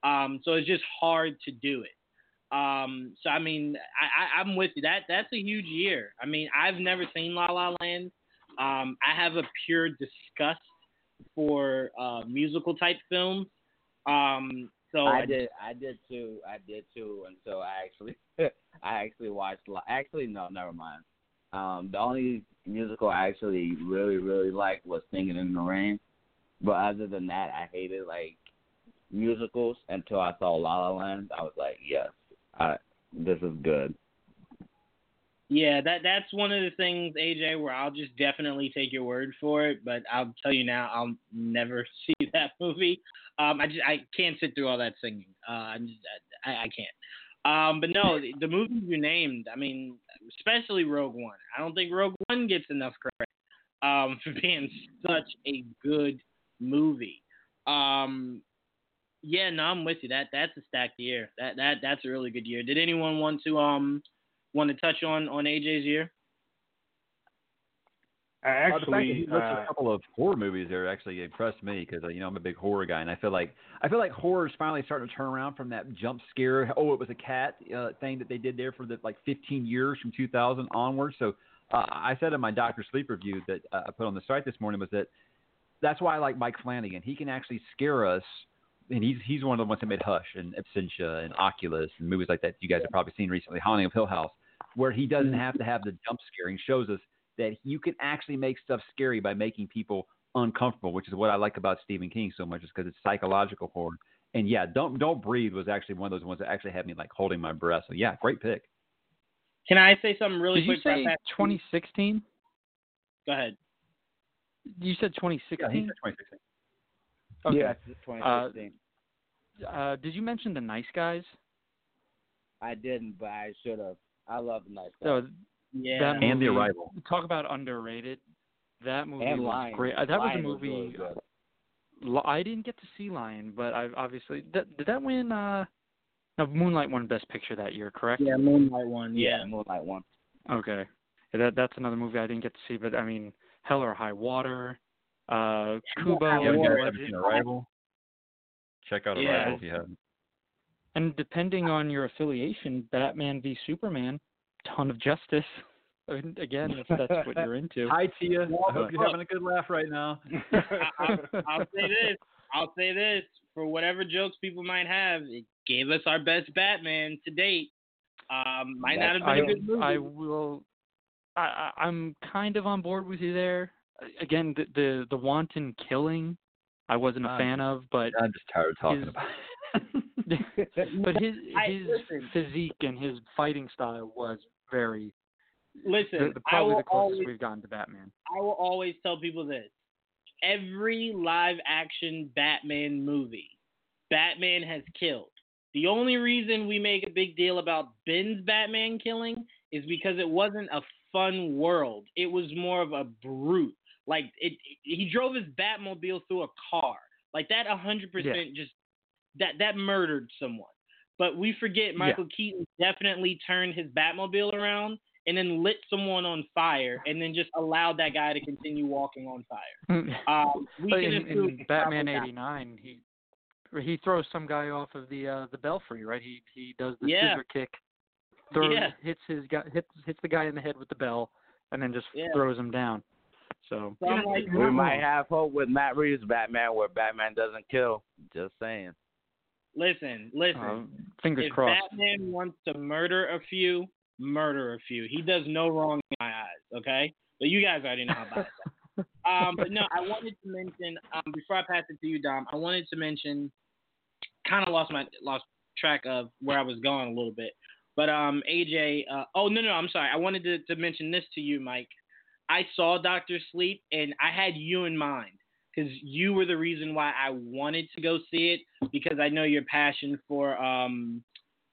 Speaker 1: Um, so it's just hard to do it. Um, so I mean, I, I, am with you. That that's a huge year. I mean, I've never seen La La Land. Um, I have a pure disgust for uh, musical type films. Um, so
Speaker 5: I did, I did too. I did too until I actually, [laughs] I actually watched. Actually, no, never mind. Um, the only musical I actually really, really liked was Singing in the Rain. But other than that, I hated like musicals until I saw La La Land. I was like, yes, I, this is good.
Speaker 1: Yeah, that that's one of the things, AJ, where I'll just definitely take your word for it. But I'll tell you now, I'll never [laughs] see that movie. Um, I just I can't sit through all that singing. Uh, I'm just, I, I can't. Um, but no, the, the movies you named, I mean, especially Rogue One. I don't think Rogue One gets enough credit um, [laughs] for being such a good movie. Um, yeah, no, I'm with you. That that's a stacked year. That that that's a really good year. Did anyone want to um want to touch on on AJ's year?
Speaker 4: I actually
Speaker 2: uh, a couple of horror movies there actually impressed me because uh, you know I'm a big horror guy and I feel like I feel like horror is finally starting to turn around from that jump scare oh it was a cat uh, thing that they did there for the like 15 years from 2000 onward so uh, I said in my Doctor Sleep review that uh, I put on the site this morning was that that's why I like Mike Flanagan he can actually scare us and he's he's one of the ones that made Hush and Absentia and Oculus and movies like that you guys have probably seen recently Haunting of Hill House where he doesn't mm-hmm. have to have the jump scaring shows us that you can actually make stuff scary by making people uncomfortable, which is what I like about Stephen King so much, is because it's psychological horror. And yeah, don't don't breathe was actually one of those ones that actually had me like holding my breath. So yeah, great pick.
Speaker 1: Can I say something really
Speaker 3: Did
Speaker 1: quick?
Speaker 3: Did you say 2016?
Speaker 1: Go ahead.
Speaker 3: You said 2016.
Speaker 2: Yeah, he said 2016.
Speaker 5: Okay. Yeah, 2016.
Speaker 3: Uh, uh, did you mention the Nice Guys?
Speaker 5: I didn't, but I should have. I love the Nice
Speaker 3: Guys.
Speaker 5: So
Speaker 1: yeah,
Speaker 3: movie,
Speaker 2: and the arrival.
Speaker 3: Talk about underrated. That movie
Speaker 5: and
Speaker 3: was
Speaker 5: Lion.
Speaker 3: great. Uh, that
Speaker 5: Lion
Speaker 3: was a movie.
Speaker 5: Was
Speaker 3: really I didn't get to see Lion, but I obviously that, did that win. uh No, Moonlight won Best Picture that year, correct?
Speaker 1: Yeah, Moonlight won. Yeah,
Speaker 5: yeah Moonlight won.
Speaker 3: Okay, that that's another movie I didn't get to see, but I mean, Hell or High Water, uh, Kubo.
Speaker 2: Yeah, you Arrival. Check out
Speaker 1: yeah.
Speaker 2: Arrival if you haven't.
Speaker 3: And depending on your affiliation, Batman v Superman, Dawn of Justice. I mean, again, if that's what you're [laughs] into.
Speaker 2: Hi, Tia. I hope you're having a good laugh right now. [laughs]
Speaker 1: I, will say this. I'll say this. For whatever jokes people might have, it gave us our best Batman to date. Um, might not have been
Speaker 3: I,
Speaker 1: a good movie.
Speaker 3: I will. I, I'm kind of on board with you there. Again, the the, the wanton killing, I wasn't a fan of, but
Speaker 2: I'm just tired of talking
Speaker 3: his,
Speaker 2: about. [laughs] It.
Speaker 3: but his [laughs] his
Speaker 1: listen.
Speaker 3: physique and his fighting style was very
Speaker 1: Listen,
Speaker 3: the, the, probably the closest
Speaker 1: always
Speaker 3: we've gotten to Batman.
Speaker 1: I will always tell people this. Every live action Batman movie, Batman has killed. The only reason we make a big deal about Ben's Batman killing is because it wasn't a fun world. It was more of a brute. Like it, he drove his Batmobile through a car. Like that, a hundred percent just that that murdered someone. But we forget Michael Keaton definitely turned his Batmobile around and then lit someone on fire and then just allowed that guy to continue walking on fire. [laughs] Um, we can
Speaker 3: in, in Batman
Speaker 1: probably not.
Speaker 3: '89, he he throws some guy off of the uh the belfry, right? He he does the
Speaker 1: Yeah.
Speaker 3: scissor kick, throws
Speaker 1: Yeah.
Speaker 3: hits his guy hits hits the guy in the head with the bell, and then just
Speaker 1: Yeah.
Speaker 3: throws him down. So
Speaker 1: So like,
Speaker 5: we might have hope with Matt Reeves Batman where Batman doesn't kill. Just saying.
Speaker 1: listen, listen.
Speaker 3: um, fingers
Speaker 1: if
Speaker 3: crossed.
Speaker 1: Batman wants to murder a few, murder a few. He does no wrong in my eyes. Okay, but you guys already know how about that. [laughs] Um, but no, I wanted to mention um, before I pass it to you, Dom. I wanted to mention. Kind of lost my lost track of where I was going a little bit, but um, AJ. Uh, oh no, no, I'm sorry. I wanted to, to mention this to you, Mike. I saw Doctor Sleep, and I had you in mind because you were the reason why I wanted to go see it because I know your passion for um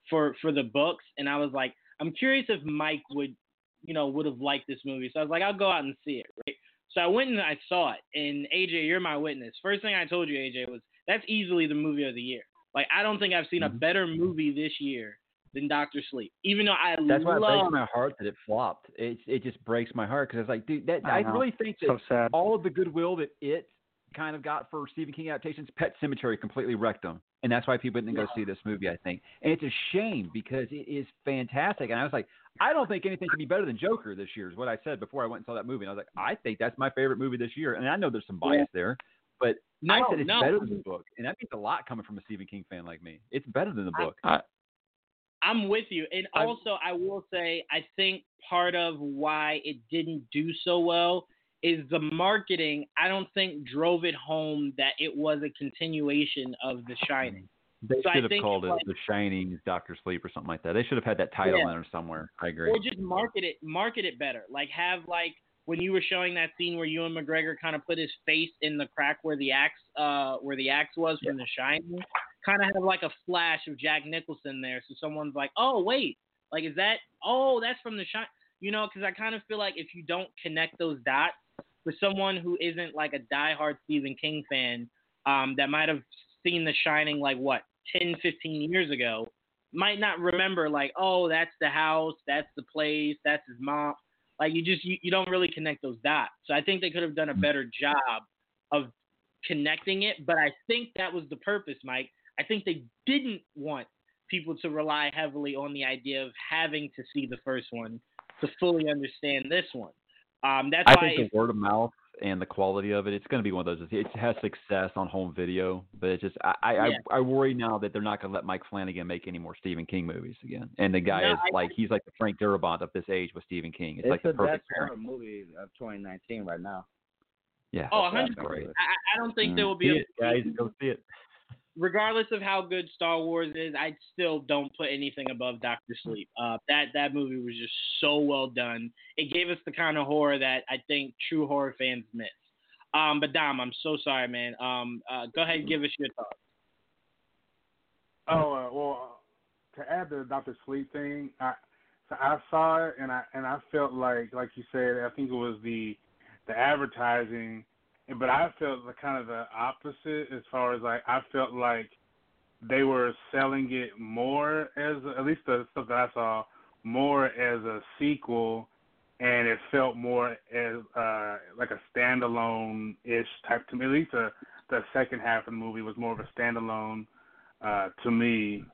Speaker 1: for for the books, and I was like, I'm curious if Mike would, you know, would have liked this movie. So I was like, I'll go out and see it, right? So I went and I saw it, and AJ, you're my witness. First thing I told you, AJ, was that's easily the movie of the year. Like I don't think I've seen a
Speaker 2: Mhm.
Speaker 1: better movie this year than Doctor Sleep, even though I
Speaker 2: That's why it breaks
Speaker 1: love.
Speaker 2: my heart that it flopped. It it just breaks my heart because it's like, dude, that
Speaker 3: I
Speaker 2: I, really think that
Speaker 3: so sad.
Speaker 2: all of the goodwill that it kind of got for Stephen King adaptations, Pet Sematary completely wrecked them, and that's why people didn't go see this movie. I think, and it's a shame because it is fantastic. And I was like, I don't think anything can be better than Joker this year. Is what I said before I went and saw that movie. And I was like, I think that's my favorite movie this year. And I know there's some bias there, but
Speaker 1: no,
Speaker 2: I said it's
Speaker 1: no,
Speaker 2: better than the book, and that means a lot coming from a Stephen King fan like me. It's better than the book.
Speaker 1: I'm with you. And
Speaker 3: I'm-
Speaker 1: also, I will say, I think part of why it didn't do so well is the marketing. I don't think drove it home that it was a continuation of The Shining.
Speaker 2: They
Speaker 1: So I
Speaker 2: should have called it
Speaker 1: like-
Speaker 2: The Shining, Doctor Sleep, or something like that. They should have had that title
Speaker 1: Yeah.
Speaker 2: in there somewhere. I agree.
Speaker 1: Or just market it, market it better. Like have like when you were showing that scene where Ewan McGregor kind of put his face in the crack where the axe, uh, where the axe was from The Shining. Kind of have like a flash of Jack Nicholson there, so someone's like, "Oh wait, like is that? Oh, that's from The Shining." You know, because I kind of feel like if you don't connect those dots for someone who isn't like a diehard Stephen King fan, um, that might have seen The Shining like what 10, 15 years ago, might not remember like, oh, that's the house, that's the place, that's his mom. Like you just you, you don't really connect those dots. So I think they could have done a better job of connecting it. But I think that was the purpose, Mike. I think they didn't want people to rely heavily on the idea of having to see the first one to fully understand this one. Um, that's
Speaker 2: I
Speaker 1: why
Speaker 2: think the word of mouth and the quality of it, it's going to be one of those. It has success on home video, but it's just I I,
Speaker 1: Yeah.
Speaker 2: I, I worry now that they're not going to let Mike Flanagan make any more Stephen King movies again. And the guy
Speaker 1: No,
Speaker 2: is
Speaker 1: I-
Speaker 2: like he's like the Frank Darabont of this age with Stephen King. It's,
Speaker 5: It's,
Speaker 2: like the
Speaker 5: the
Speaker 2: perfect
Speaker 5: best
Speaker 2: pairing.
Speaker 5: horror movie of 2019 right now.
Speaker 2: Yeah.
Speaker 1: Oh, 100
Speaker 5: definitely-
Speaker 1: I, I- I don't think
Speaker 5: Mm.
Speaker 1: there will be
Speaker 2: See
Speaker 1: a
Speaker 2: it, guys, go see it.
Speaker 1: Regardless of how good Star Wars is, I still don't put anything above Doctor Sleep. Uh, that that movie was just so well done. It gave us the kind of horror that I think true horror fans miss. Um, but Dom, I'm so sorry, man. Um, uh, go ahead and give us your thoughts.
Speaker 4: Oh uh, well, to add the Doctor Sleep thing, I so I saw it and I and I felt like like you said, I think it was the the advertising, but I felt the kind of the opposite as far as like I felt like they were selling it more as at least the stuff that I saw more as a sequel, and it felt more as uh like a standalone ish type to me. At least the the second half of the movie was more of a standalone uh, to me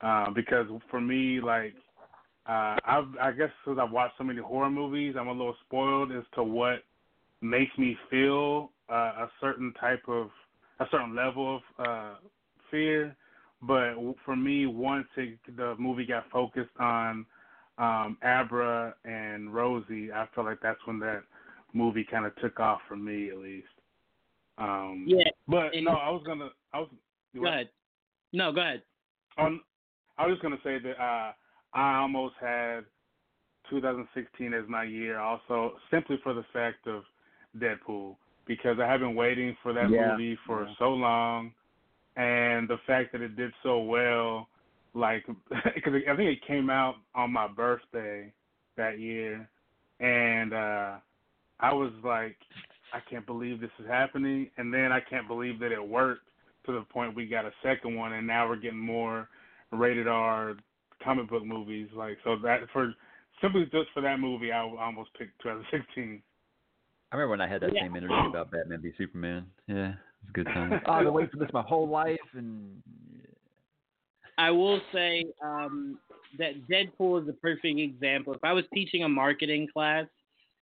Speaker 4: uh, because for me, like uh, I've, I guess because I've watched so many horror movies, I'm a little spoiled as to what makes me feel uh, a certain type of a certain level of uh, fear. But for me, once it, the movie got focused on um, Abra and Rosie, I felt like that's when that movie kind of took off for me, at least. Um,
Speaker 1: Yeah,
Speaker 4: but
Speaker 1: and-
Speaker 4: no, I was gonna. I was.
Speaker 1: go ahead. No, go ahead.
Speaker 4: On, I was just gonna say that uh, I almost had 2016 as my year, also simply for the fact of Deadpool, because I have been waiting for that
Speaker 5: Yeah.
Speaker 4: movie for
Speaker 5: Yeah.
Speaker 4: so long, and the fact that it did so well, like [laughs] because I think it came out on my birthday that year, and uh I was like, I can't believe this is happening, and then I can't believe that it worked to the point we got a second one, and now we're getting more rated R comic book movies. Like so that for simply just for that movie, I almost picked 2016.
Speaker 2: I remember when I had that
Speaker 1: Yeah.
Speaker 2: same energy about Batman v Superman. Yeah, it was a good time. [laughs] oh, I've been waiting for this my whole life, and
Speaker 1: I will say um, that Deadpool is a perfect example. If I was teaching a marketing class,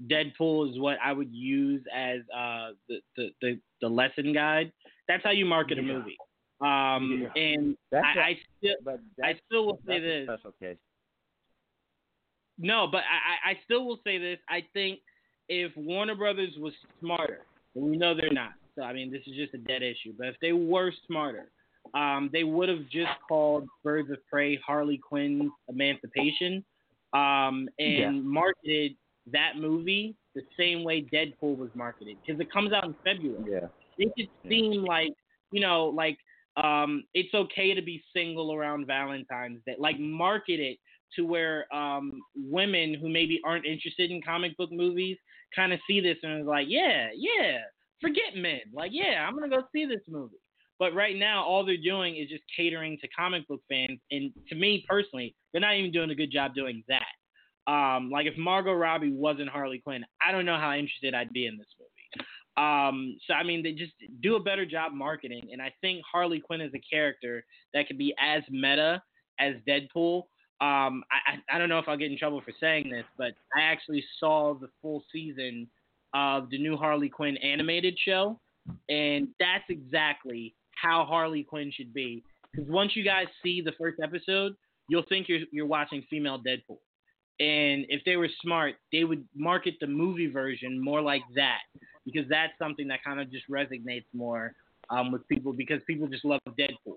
Speaker 1: Deadpool is what I would use as uh, the, the, the, the lesson guide. That's how you market a movie. Um,
Speaker 4: Yeah.
Speaker 1: And
Speaker 5: That's
Speaker 1: I,
Speaker 5: a-
Speaker 1: I still
Speaker 5: But
Speaker 1: I still will say this.
Speaker 5: special case.
Speaker 1: No, but I, I I still will say this. I think if Warner Brothers was smarter, we know they're not. So I mean, this is just a dead issue. But if they were smarter, um, they would have just called Birds of Prey Harley Quinn's Emancipation, um, and
Speaker 2: Yeah.
Speaker 1: marketed that movie the same way Deadpool was marketed because it comes out in February.
Speaker 5: Yeah.
Speaker 1: It
Speaker 5: Yeah.
Speaker 1: seem like you know, like um, it's okay to be single around Valentine's Day. Like market it to where um, women who maybe aren't interested in comic book movies kind of see this and is like, yeah, yeah, forget men. Like, yeah, I'm gonna go see this movie. But right now, all they're doing is just catering to comic book fans, and to me personally, they're not even doing a good job doing that. Um, like if Margot Robbie wasn't Harley Quinn, I don't know how interested I'd be in this movie. Um, so I mean, they just do a better job marketing, and I think Harley Quinn is a character that could be as meta as Deadpool. Um, I, I don't know if I'll get in trouble for saying this, but I actually saw the full season of the new Harley Quinn animated show, and that's exactly how Harley Quinn should be. Because once you guys see the first episode, you'll think you're you're watching female Deadpool. And if they were smart, they would market the movie version more like that because that's something that kind of just resonates more um, with people because people just love Deadpool.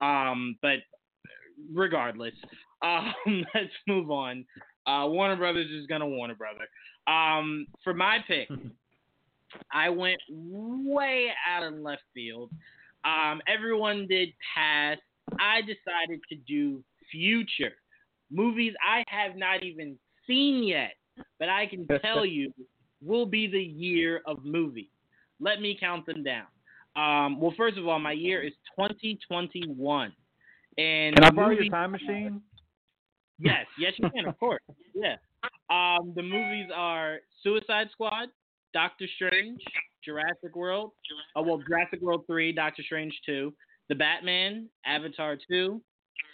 Speaker 1: Um, but regardless, um, [laughs] let's move on. Uh, Warner Brothers is gonna Warner Brother. Um, for my pick, [laughs] I went way out in left field. Um, everyone did pass. I decided to do future movies I have not even seen yet, but I can [laughs] tell you will be the year of movies. Let me count them down. Um, well, first of all, my year is 2021, and
Speaker 2: can I borrow your time machine?
Speaker 1: Yes, yes, you can, of course. [laughs] Yeah. Um, the movies are Suicide Squad, Doctor Strange, Jurassic World, oh well, Jurassic World three, Doctor Strange two, The Batman, Avatar two,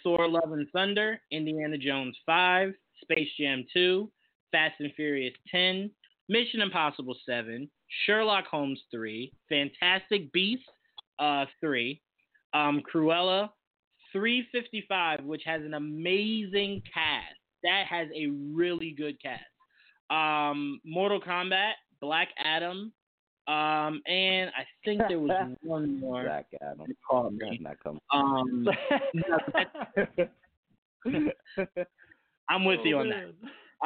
Speaker 1: Thor: Love and Thunder, Indiana Jones five, Space Jam two, Fast and Furious ten, Mission Impossible seven, Sherlock Holmes three, Fantastic Beasts uh three, um, Cruella 355, which has an amazing cast. That has a really good cast. Um, Mortal Kombat, Black Adam, um, and I think there was [laughs] one more.
Speaker 5: Black Adam.
Speaker 1: Call
Speaker 5: That's
Speaker 1: me.
Speaker 5: not coming.
Speaker 1: Um, [laughs] I'm with you on that.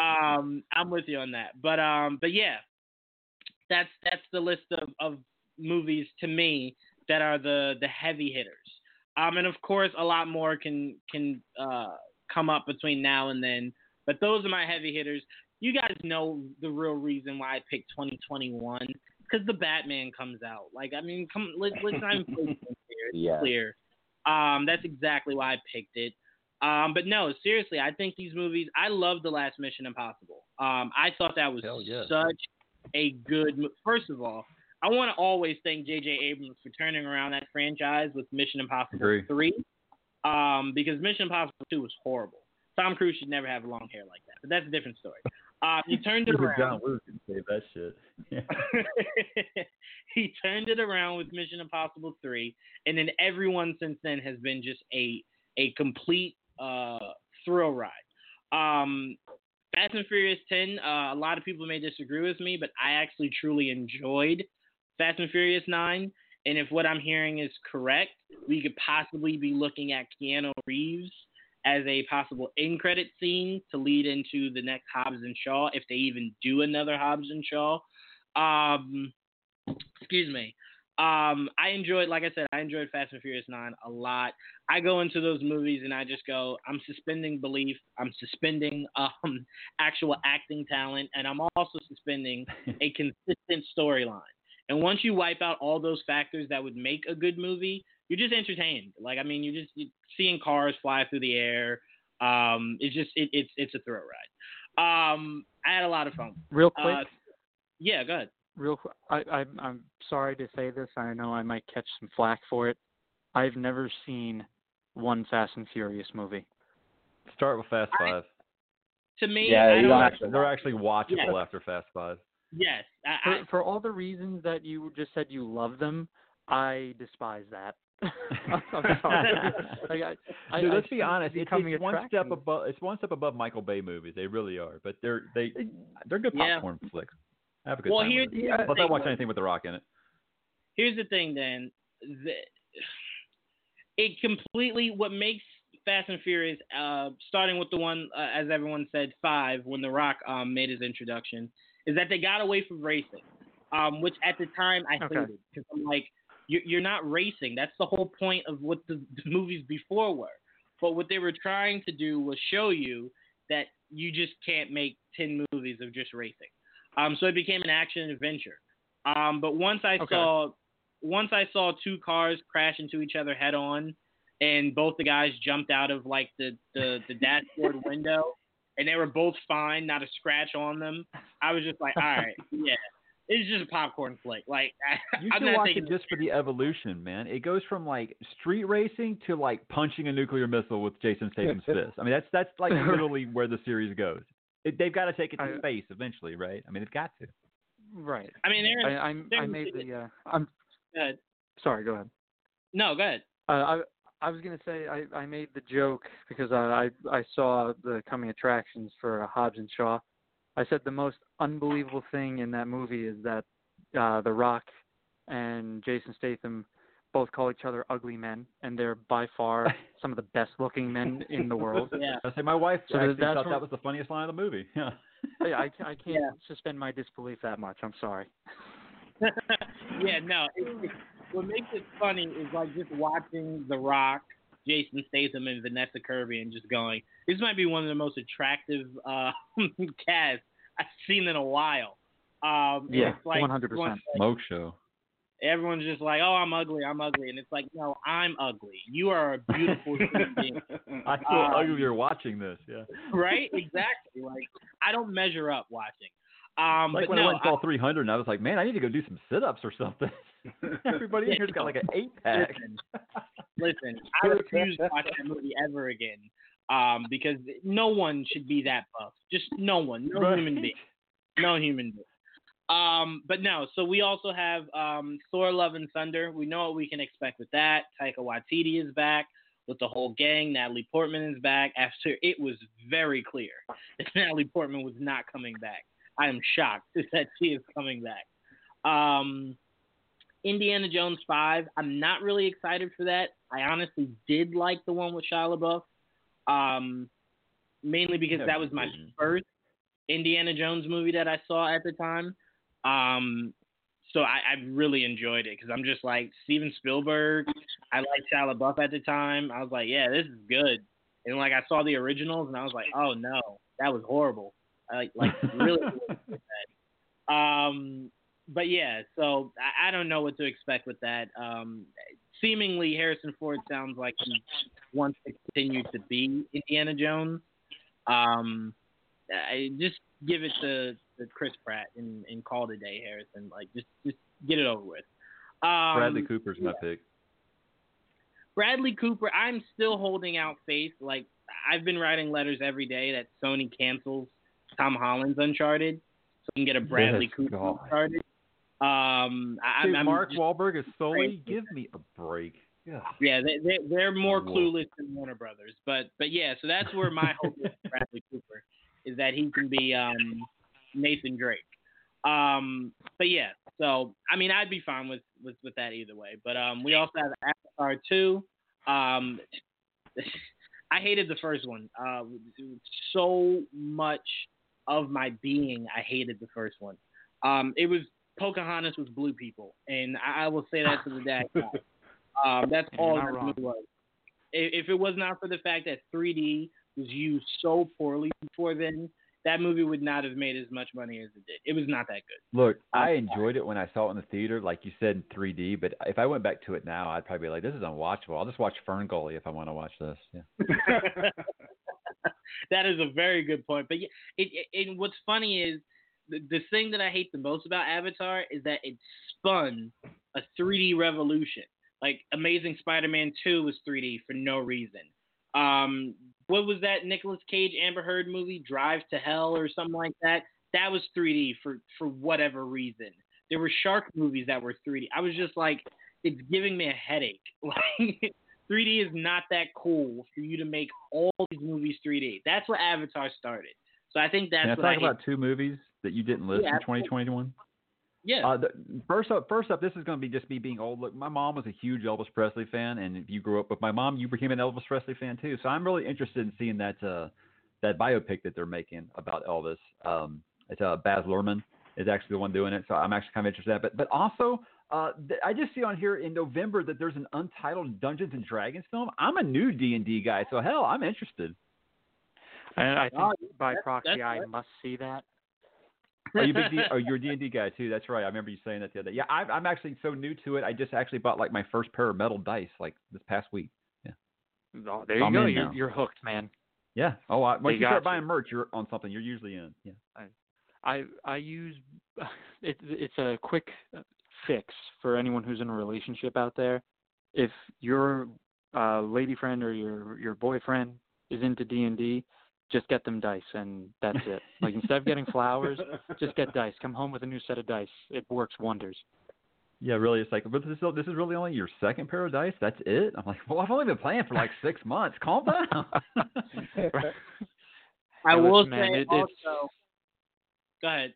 Speaker 1: Um, I'm with you on that. But um, but yeah, that's that's the list of, of movies to me that are the the heavy hitters. Um, and of course, a lot more can can uh, come up between now and then. But those are my heavy hitters. You guys know the real reason why I picked 2021 because the Batman comes out. Like, I mean, come let, let's not even play [laughs] here. It's
Speaker 5: Yeah.
Speaker 1: clear. Um, that's exactly why I picked it. Um, but no, seriously, I think these movies. I love the last Mission Impossible. Um, I thought that was
Speaker 2: yeah.
Speaker 1: such a good. First of all, I want to always thank J.J. Abrams for turning around that franchise with Mission Impossible
Speaker 2: Agree.
Speaker 1: three, um, because Mission Impossible two was horrible. Tom Cruise should never have long hair like that, but that's a different story. Um, he turned it around.
Speaker 2: John Woo can say that shit. Yeah. [laughs] [laughs]
Speaker 1: he turned it around with Mission Impossible three, and then everyone since then has been just a a complete uh, thrill ride. Um, Fast and Furious ten. Uh, a lot of people may disagree with me, but I actually truly enjoyed Fast and Furious nine, And if what I'm hearing is correct, we could possibly be looking at Keanu Reeves as a possible in credit scene to lead into the next Hobbs and Shaw, if they even do another Hobbs and Shaw. Um, excuse me. Um, I enjoyed, like I said, I enjoyed Fast and Furious 9 a lot. I go into those movies and I just go, I'm suspending belief. I'm suspending [laughs] um, actual acting talent, and I'm also suspending [laughs] a consistent storyline. And once you wipe out all those factors that would make a good movie, you're just entertained. Like I mean, you're just you're seeing cars fly through the air. Um, it's just it, it's it's a thrill ride. Um, I had a lot of fun.
Speaker 3: Real quick.
Speaker 1: Uh, yeah, go ahead.
Speaker 3: Real quick. I, I I'm sorry to say this. I know I might catch some flack for it. I've never seen one Fast and Furious movie.
Speaker 2: Start with Fast Five.
Speaker 1: To me,
Speaker 5: Yeah,
Speaker 1: I don't,
Speaker 5: don't have to.
Speaker 2: They're actually watchable
Speaker 1: Yeah.
Speaker 2: after Fast Five.
Speaker 1: Yes, I,
Speaker 3: For,
Speaker 1: I,
Speaker 3: for all the reasons that you just said you love them, I despise that. [laughs] I'm sorry. [laughs] like, I, I,
Speaker 2: Dude,
Speaker 3: I
Speaker 2: let's be honest. It's, it's one step above. It's one step above Michael Bay movies. They really are. But they're they they're good
Speaker 1: Yeah.
Speaker 2: popcorn flicks. I have a good
Speaker 1: well,
Speaker 2: time.
Speaker 1: here's,
Speaker 2: with it.
Speaker 1: here's the
Speaker 2: Plus, I
Speaker 1: thing,
Speaker 2: watch anything with The Rock in it.
Speaker 1: here's the thing then the, it completely what makes fast and furious uh starting with the one uh, as everyone said five when the rock um made his introduction is that they got away from racing um which at the time i
Speaker 3: Okay.
Speaker 1: hated because i'm like you're, you're not racing that's the whole point of what the, the movies before were but what they were trying to do was show you that you just can't make 10 movies of just racing um so it became an action adventure um but once i
Speaker 3: Okay.
Speaker 1: saw once I saw two cars crash into each other head on, and both the guys jumped out of like the the, the dashboard [laughs] window, and they were both fine, not a scratch on them. I was just like, all right, [laughs] yeah, it's just a popcorn flick. Like I, [laughs]
Speaker 2: You
Speaker 1: I'm
Speaker 2: should
Speaker 1: not
Speaker 2: watch
Speaker 1: taking
Speaker 2: it just for the evolution, man. It goes from like street racing to like punching a nuclear missile with Jason Statham's [laughs] fist. I mean, that's that's like literally where the series goes. It, they've got to take it to
Speaker 3: I-
Speaker 2: space eventually, right? I mean, they've got to.
Speaker 3: Right.
Speaker 1: I mean,
Speaker 3: I,
Speaker 1: Aaron,
Speaker 3: I'm, I made the. Uh, I'm
Speaker 1: go ahead.
Speaker 3: sorry. Go ahead.
Speaker 1: No, go ahead.
Speaker 3: Uh, I I was gonna say I, I made the joke because I, I I saw the coming attractions for uh, Hobbs and Shaw. I said the most unbelievable thing in that movie is that uh, The Rock and Jason Statham both call each other ugly men, and they're by far [laughs] some of the best looking men in the world.
Speaker 1: Yeah.
Speaker 2: I say my wife
Speaker 3: So
Speaker 2: actually thought
Speaker 3: where-
Speaker 2: that was the funniest line of the movie. Yeah. [laughs]
Speaker 3: Yeah, I, I can't
Speaker 1: Yeah.
Speaker 3: suspend my disbelief that much. I'm sorry. [laughs]
Speaker 1: yeah, no. It, it, what makes it funny is like just watching The Rock, Jason Statham, and Vanessa Kirby, and just going, this might be one of the most attractive uh, [laughs] casts I've seen in a while. Um,
Speaker 3: Yeah,
Speaker 1: it's like
Speaker 3: 100%.
Speaker 1: everyone's like-
Speaker 2: Smoke show.
Speaker 1: Everyone's just like, oh, I'm ugly, I'm ugly, and it's like, no, I'm ugly. You are a beautiful human [laughs] being,
Speaker 2: I feel
Speaker 1: Um,
Speaker 2: uglier watching this. Yeah.
Speaker 1: right? Exactly. Like I don't measure up watching. Um,
Speaker 2: Like
Speaker 1: but
Speaker 2: when
Speaker 1: no,
Speaker 2: I went and saw 300, and I was like, man, I need to go do some sit-ups or something. [laughs] Everybody in here's got like an eight pack.
Speaker 1: Listen, listen, I refuse to watch that movie ever again. Um, because no one should be that buff. Just no one, no
Speaker 2: Right.
Speaker 1: human being, no human being. Um, but no. So we also have um, Thor: Love and Thunder. We know what we can expect with that. Taika Waititi is back with the whole gang. Natalie Portman is back after it was very clear [laughs] that Natalie Portman was not coming back. I am shocked [laughs] that she is coming back. Um, Indiana Jones 5, I'm not really excited for that. I honestly did like the one with Shia LaBeouf, um, mainly because that was my
Speaker 2: mhm.
Speaker 1: first Indiana Jones movie that I saw at the time. Um, so I, I really enjoyed it because I'm just like Steven Spielberg. I liked Shia LaBeouf at the time. I was like, yeah, this is good. And like I saw the originals and I was like, oh no, that was horrible. I like [laughs] like really. really did that. Um, but yeah, so I, I don't know what to expect with that. Um, seemingly Harrison Ford sounds like he wants to continue to be Indiana Jones. Um, I just give it to, to Chris Pratt and, and call it a day, Harrison. Like just just get it over with. Um,
Speaker 2: Bradley Cooper's my pick.
Speaker 1: Bradley Cooper, I'm still holding out faith. Like I've been writing letters every day that Sony cancels Tom Holland's Uncharted, so we can get a Bradley
Speaker 2: Yes,
Speaker 1: Cooper
Speaker 2: God.
Speaker 1: Uncharted. Um, I,
Speaker 2: Dude,
Speaker 1: I'm
Speaker 2: Mark
Speaker 1: just-
Speaker 2: Wahlberg is Sully.
Speaker 1: crazy.
Speaker 2: Give me a break. Yeah.
Speaker 1: yeah, they, they they're more
Speaker 2: Whoa.
Speaker 1: clueless than Warner Brothers, but but yeah, so that's where my hope is for Bradley Cooper is that he can be um, Nathan Drake. Um, but yeah, so I mean, I'd be fine with with with that either way. But um, we also have Avatar two. Um, [laughs] I hated the first one. Uh, so much of my being, I hated the first one. Um, it was Pocahontas with blue people, and I, I will say that to the day. [laughs] um, that's all that movie was. If, if it was not for the fact that 3D was used so poorly before then, that movie would not have made as much money as it did. It was not that good.
Speaker 2: Look, I enjoyed it when I saw it in the theater, like you said, in 3D. But if I went back to it now, I'd probably be like, "This is unwatchable." I'll just watch Ferngully if I want to watch this. Yeah. [laughs] [laughs]
Speaker 1: that is a very good point. But yeah, it, it, it what's funny is the, the thing that I hate the most about Avatar is that it spun a 3D revolution. Like Amazing Spider-Man 2 was 3D for no reason. Um, what was that Nicolas Cage Amber Heard movie, Drive to Hell or something like that? That was 3D for for whatever reason. There were shark movies that were 3D. I was just like, it's giving me a headache. [laughs] Like 3D is not that cool for you to make all these movies 3D. That's what Avatar started. So I think that's
Speaker 2: Can I
Speaker 1: what
Speaker 2: talk
Speaker 1: I
Speaker 2: about two movies that you didn't list
Speaker 1: Yeah,
Speaker 2: in 2021?
Speaker 1: Yeah.
Speaker 2: Uh, the, first up, first up, this is going to be just me being old. Look, my mom was a huge Elvis Presley fan, and if you grew up with my mom, you became an Elvis Presley fan too. So I'm really interested in seeing that uh, that biopic that they're making about Elvis. Um, it's uh, Baz Luhrmann is actually the one doing it, so I'm actually kind of interested in that. But but also, uh, th- I just see on here in November that there's an untitled Dungeons and Dragons film. I'm a new D and D guy, so hell, I'm interested.
Speaker 3: And I think
Speaker 1: Oh,
Speaker 3: by
Speaker 1: that's-
Speaker 3: proxy,
Speaker 1: that's
Speaker 3: I
Speaker 1: right.
Speaker 3: must see that. [laughs]
Speaker 2: Are you big D? [laughs] Oh, you're a D and D guy too. That's right. I remember you saying that the other. day. Yeah, I, I'm actually so new to it. I just actually bought like my first pair of metal dice like this past week. Yeah.
Speaker 3: Oh, there you
Speaker 2: I'm
Speaker 3: go. You're, you're hooked, man.
Speaker 2: Yeah. Oh, I, once
Speaker 3: They
Speaker 2: you start
Speaker 3: you.
Speaker 2: buying merch, you're on something. You're usually in. Yeah.
Speaker 3: I I use [laughs] it, it's a quick fix for anyone who's in a relationship out there. If your uh, lady friend or your your boyfriend is into D and D, just get them dice, and that's it. Like instead of getting flowers, just get dice. Come home with a new set of dice. It works wonders.
Speaker 2: Yeah, really. It's like, but this, is- this is really only your second pair of dice. That's it. I'm like, well, I've only been playing for like six months. Calm down. [laughs]
Speaker 1: I will
Speaker 3: listen, man,
Speaker 1: say
Speaker 3: it- it's-
Speaker 1: also. Go ahead.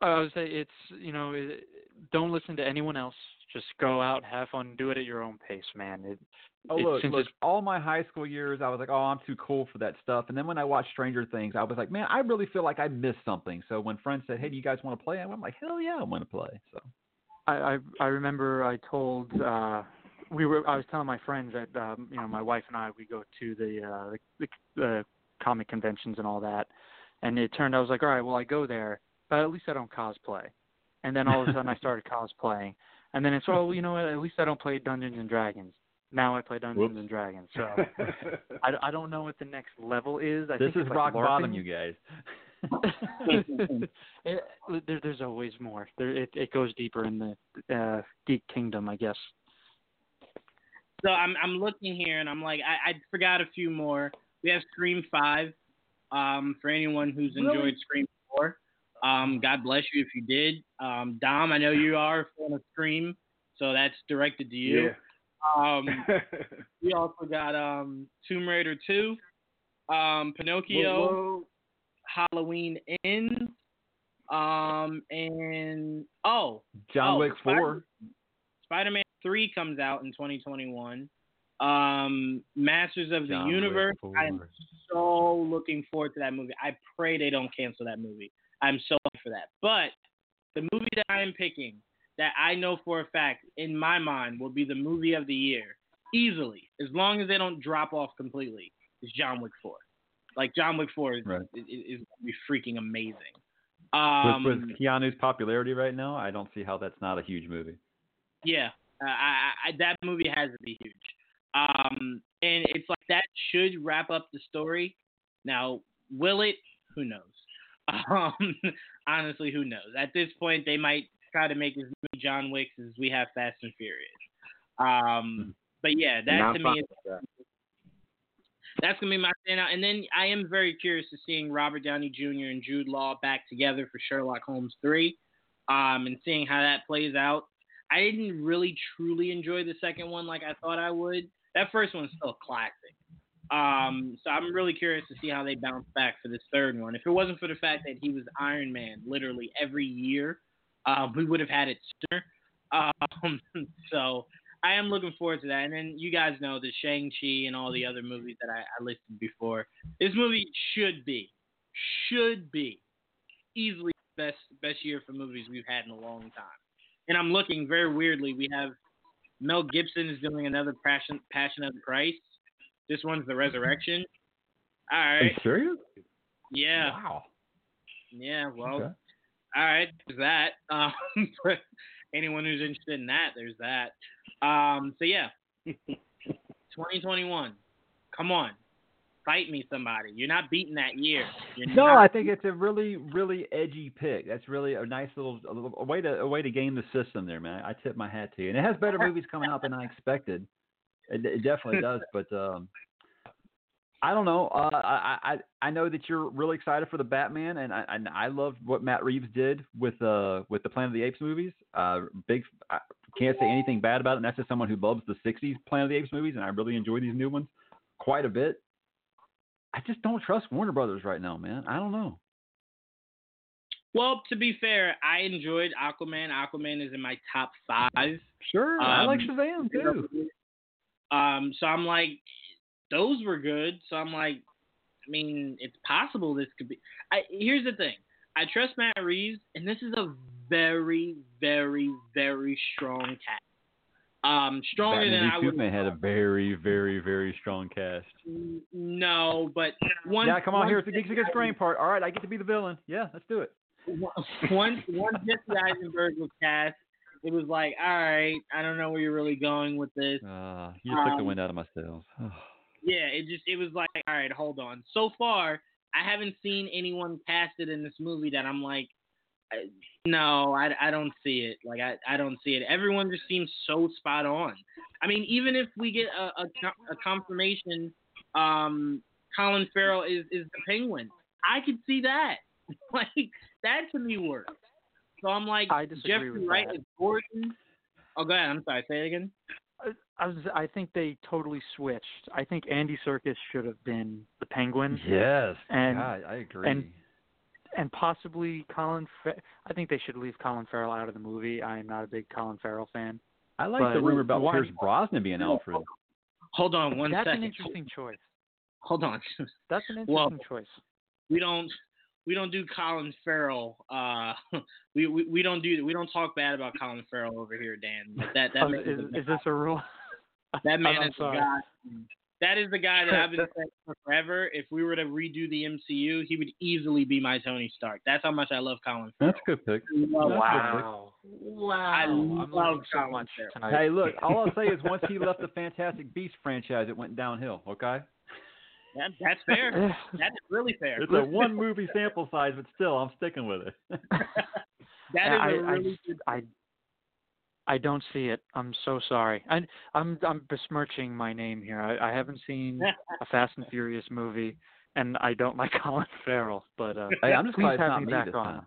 Speaker 3: I would say it's you know it, don't listen to anyone else. Just go out, have fun, do it at your own pace, man. It,
Speaker 2: oh
Speaker 3: it,
Speaker 2: look, look. All my high school years, I was like, oh, I'm too cool for that stuff. And then when I watched Stranger Things, I was like, man, I really feel like I missed something. So when friends said, hey, do you guys want to play? I'm like, hell yeah, I want to play. So.
Speaker 3: I, I I remember I told uh we were I was telling my friends that um you know my wife and I we go to the uh the, the, the comic conventions and all that and it turned out I was like all right well I go there but at least I don't cosplay and then all of a sudden I [laughs] started cosplaying and then it's well you know what at least I don't play Dungeons and Dragons now I play Dungeons
Speaker 2: Whoops.
Speaker 3: and Dragons so [laughs] I, I don't know what the next level is I
Speaker 2: this
Speaker 3: think
Speaker 2: is
Speaker 3: it's like
Speaker 2: rock bottom,
Speaker 3: LARPing.
Speaker 2: you guys. [laughs]
Speaker 3: it, there, there's always more. There, it, it goes deeper in the uh, geek kingdom, I guess.
Speaker 1: So I'm I'm looking here and I'm like I, I forgot a few more. We have Scream Five. Um, for anyone who's enjoyed
Speaker 2: Really?
Speaker 1: Scream Four, um, God bless you if you did. Um, Dom, I know you are on a Scream, so that's directed to you. Um, [laughs] we also got um Tomb Raider Two, um, Pinocchio,
Speaker 4: Whoa,
Speaker 1: Halloween Ends, um, and oh,
Speaker 2: John
Speaker 1: Oh,
Speaker 2: Wick Four.
Speaker 1: Spider-Man 3 comes out in 2021. Um, Masters of the
Speaker 2: John Wick
Speaker 1: Universe. I'm so looking forward to that movie. I pray they don't cancel that movie. I'm so for that. But the movie that I am picking, that I know for a fact in my mind will be the movie of the year, easily, as long as they don't drop off completely, is John Wick 4. Like John Wick 4 is
Speaker 2: Right.
Speaker 1: is, is freaking amazing. Um,
Speaker 2: with, with Keanu's popularity right now, I don't see how that's not a huge movie.
Speaker 1: Yeah, uh, I, I, that movie has to be huge. Um, and it's like that should wrap up the story. Now, will it? Who knows? [laughs] [laughs] Um, honestly, who knows? At this point, they might try to make as many John Wicks as we have Fast and Furious. Um, but yeah, that
Speaker 5: Not
Speaker 1: to me is that's gonna be my standout. And then I am very curious to seeing Robert Downey Jr. and Jude Law back together for Sherlock Holmes three, um, and seeing how that plays out. I didn't really truly enjoy the second one like I thought I would. That first one's still a classic. Um, so I'm really curious to see how they bounce back for this third one. If it wasn't for the fact that he was Iron Man literally every year, uh, we would have had it sooner. Um, [laughs] so I am looking forward to that. And then you guys know the Shang Chi and all the other movies that I, I listed before. This movie should be, should be, easily best best year for movies we've had in a long time. And I'm looking very weirdly. We have Mel Gibson is doing another Passion Passion of the Christ. This one's the Resurrection. All right.
Speaker 2: Are you serious?
Speaker 1: Yeah.
Speaker 2: Wow.
Speaker 1: Yeah. Well.
Speaker 2: Okay.
Speaker 1: All right. There's that. [laughs] Um, anyone who's interested in that, there's that. Um. So yeah. [laughs] 2021. Come on. Fight me, somebody. You're not beating that year. You're
Speaker 2: No,
Speaker 1: not
Speaker 2: I think it's a really, really edgy pick. That's really a nice little, a little a way to a way to game the system there, man. I tip my hat to you, and it has better movies coming out than I expected. It, it definitely [laughs] does, but um, I don't know. Uh, I, I I know that you're really excited for the Batman, and I and I love what Matt Reeves did with uh with the Planet of the Apes movies. Uh, big, I can't say anything bad about it. And that's just someone who loves the '60s Planet of the Apes movies, and I really enjoy these new ones quite a bit. I just don't trust Warner Brothers right now, man. I don't know.
Speaker 1: Well, to be fair, I enjoyed Aquaman. Aquaman is in my top five.
Speaker 2: Sure, I like
Speaker 1: Um,
Speaker 2: Shazam too.
Speaker 1: Um, so I'm like, those were good. So I'm like, I mean, it's possible this could be. I here's the thing. I trust Matt Reeves, and this is a very, very, very strong cast. Um, stronger
Speaker 2: Batman
Speaker 1: than I would.
Speaker 2: Superman had a very, very, very strong cast.
Speaker 1: No, but one.
Speaker 2: yeah, come on,
Speaker 1: one
Speaker 2: here's the Geeks Against Grain part. All right, I get to be the villain. Yeah, let's do it. [laughs]
Speaker 1: Once once Jesse Eisenberg was cast, it was like, all right, I don't know where you're really going with this.
Speaker 2: Uh, you just took the
Speaker 1: Um,
Speaker 2: wind out of my sails.
Speaker 1: Yeah, it just it was like, all right, hold on. So far, I haven't seen anyone casted in this movie that I'm like, I- no, I, I don't see it. Like I, I don't see it. Everyone just seems so spot on. I mean, even if we get a a, a confirmation, um, Colin Farrell is is the Penguin, I could see that. [laughs] like that to me works. So I'm like,
Speaker 3: I disagree
Speaker 1: Jeffrey
Speaker 3: with
Speaker 1: Wright
Speaker 3: that.
Speaker 1: is Gordon. Oh, go ahead. I'm sorry. Say it again.
Speaker 3: I- I was. I think they totally switched. I think Andy Serkis should have been the Penguin,
Speaker 2: yes,
Speaker 3: and-
Speaker 2: God, I agree.
Speaker 3: and and possibly Colin. Fa- I think they should leave Colin Farrell out of the movie. I am not a big Colin Farrell fan.
Speaker 2: I like the rumor about
Speaker 3: why-
Speaker 2: Pierce Brosnan being Alfred.
Speaker 1: Hold on one
Speaker 3: That's
Speaker 1: second.
Speaker 3: an interesting choice.
Speaker 1: Hold on. [laughs]
Speaker 3: That's an
Speaker 1: Well,
Speaker 3: interesting choice.
Speaker 1: we don't we don't do Colin Farrell. Uh, [laughs] we, we we don't do we don't talk bad about Colin Farrell over here, Dan. Like that that
Speaker 3: Oh, is,
Speaker 1: is,
Speaker 3: this a rule? [laughs]
Speaker 1: that man
Speaker 3: I'm
Speaker 1: is the guy. That is the guy that I've been [laughs] saying for forever. If we were to redo the MCU, he would easily be my Tony Stark. That's how much I love Colin Farrell.
Speaker 2: That's a good pick.
Speaker 1: Love
Speaker 2: That's good.
Speaker 3: Wow.
Speaker 1: Wow.
Speaker 3: I love
Speaker 1: love
Speaker 3: so
Speaker 1: Colin
Speaker 3: much
Speaker 1: Farrell.
Speaker 3: tonight.
Speaker 2: Hey, look, all I'll say is once he left the Fantastic Beast franchise, it went downhill. Okay,
Speaker 1: That, that's fair. That's really fair.
Speaker 2: it's a one movie sample size, but still, I'm sticking with it. [laughs]
Speaker 1: That [laughs] is
Speaker 3: I,
Speaker 1: a
Speaker 3: I
Speaker 1: really
Speaker 3: just-
Speaker 1: good.
Speaker 3: I I don't see it. I'm so sorry. I, I'm I'm besmirching my name here. I, I haven't seen [laughs] a Fast and Furious movie, and I don't like Colin Farrell. But uh,
Speaker 2: Hey, I'm just
Speaker 3: please
Speaker 2: glad it's
Speaker 3: have
Speaker 2: not
Speaker 3: me
Speaker 2: me
Speaker 3: back
Speaker 2: this
Speaker 3: on.
Speaker 2: time.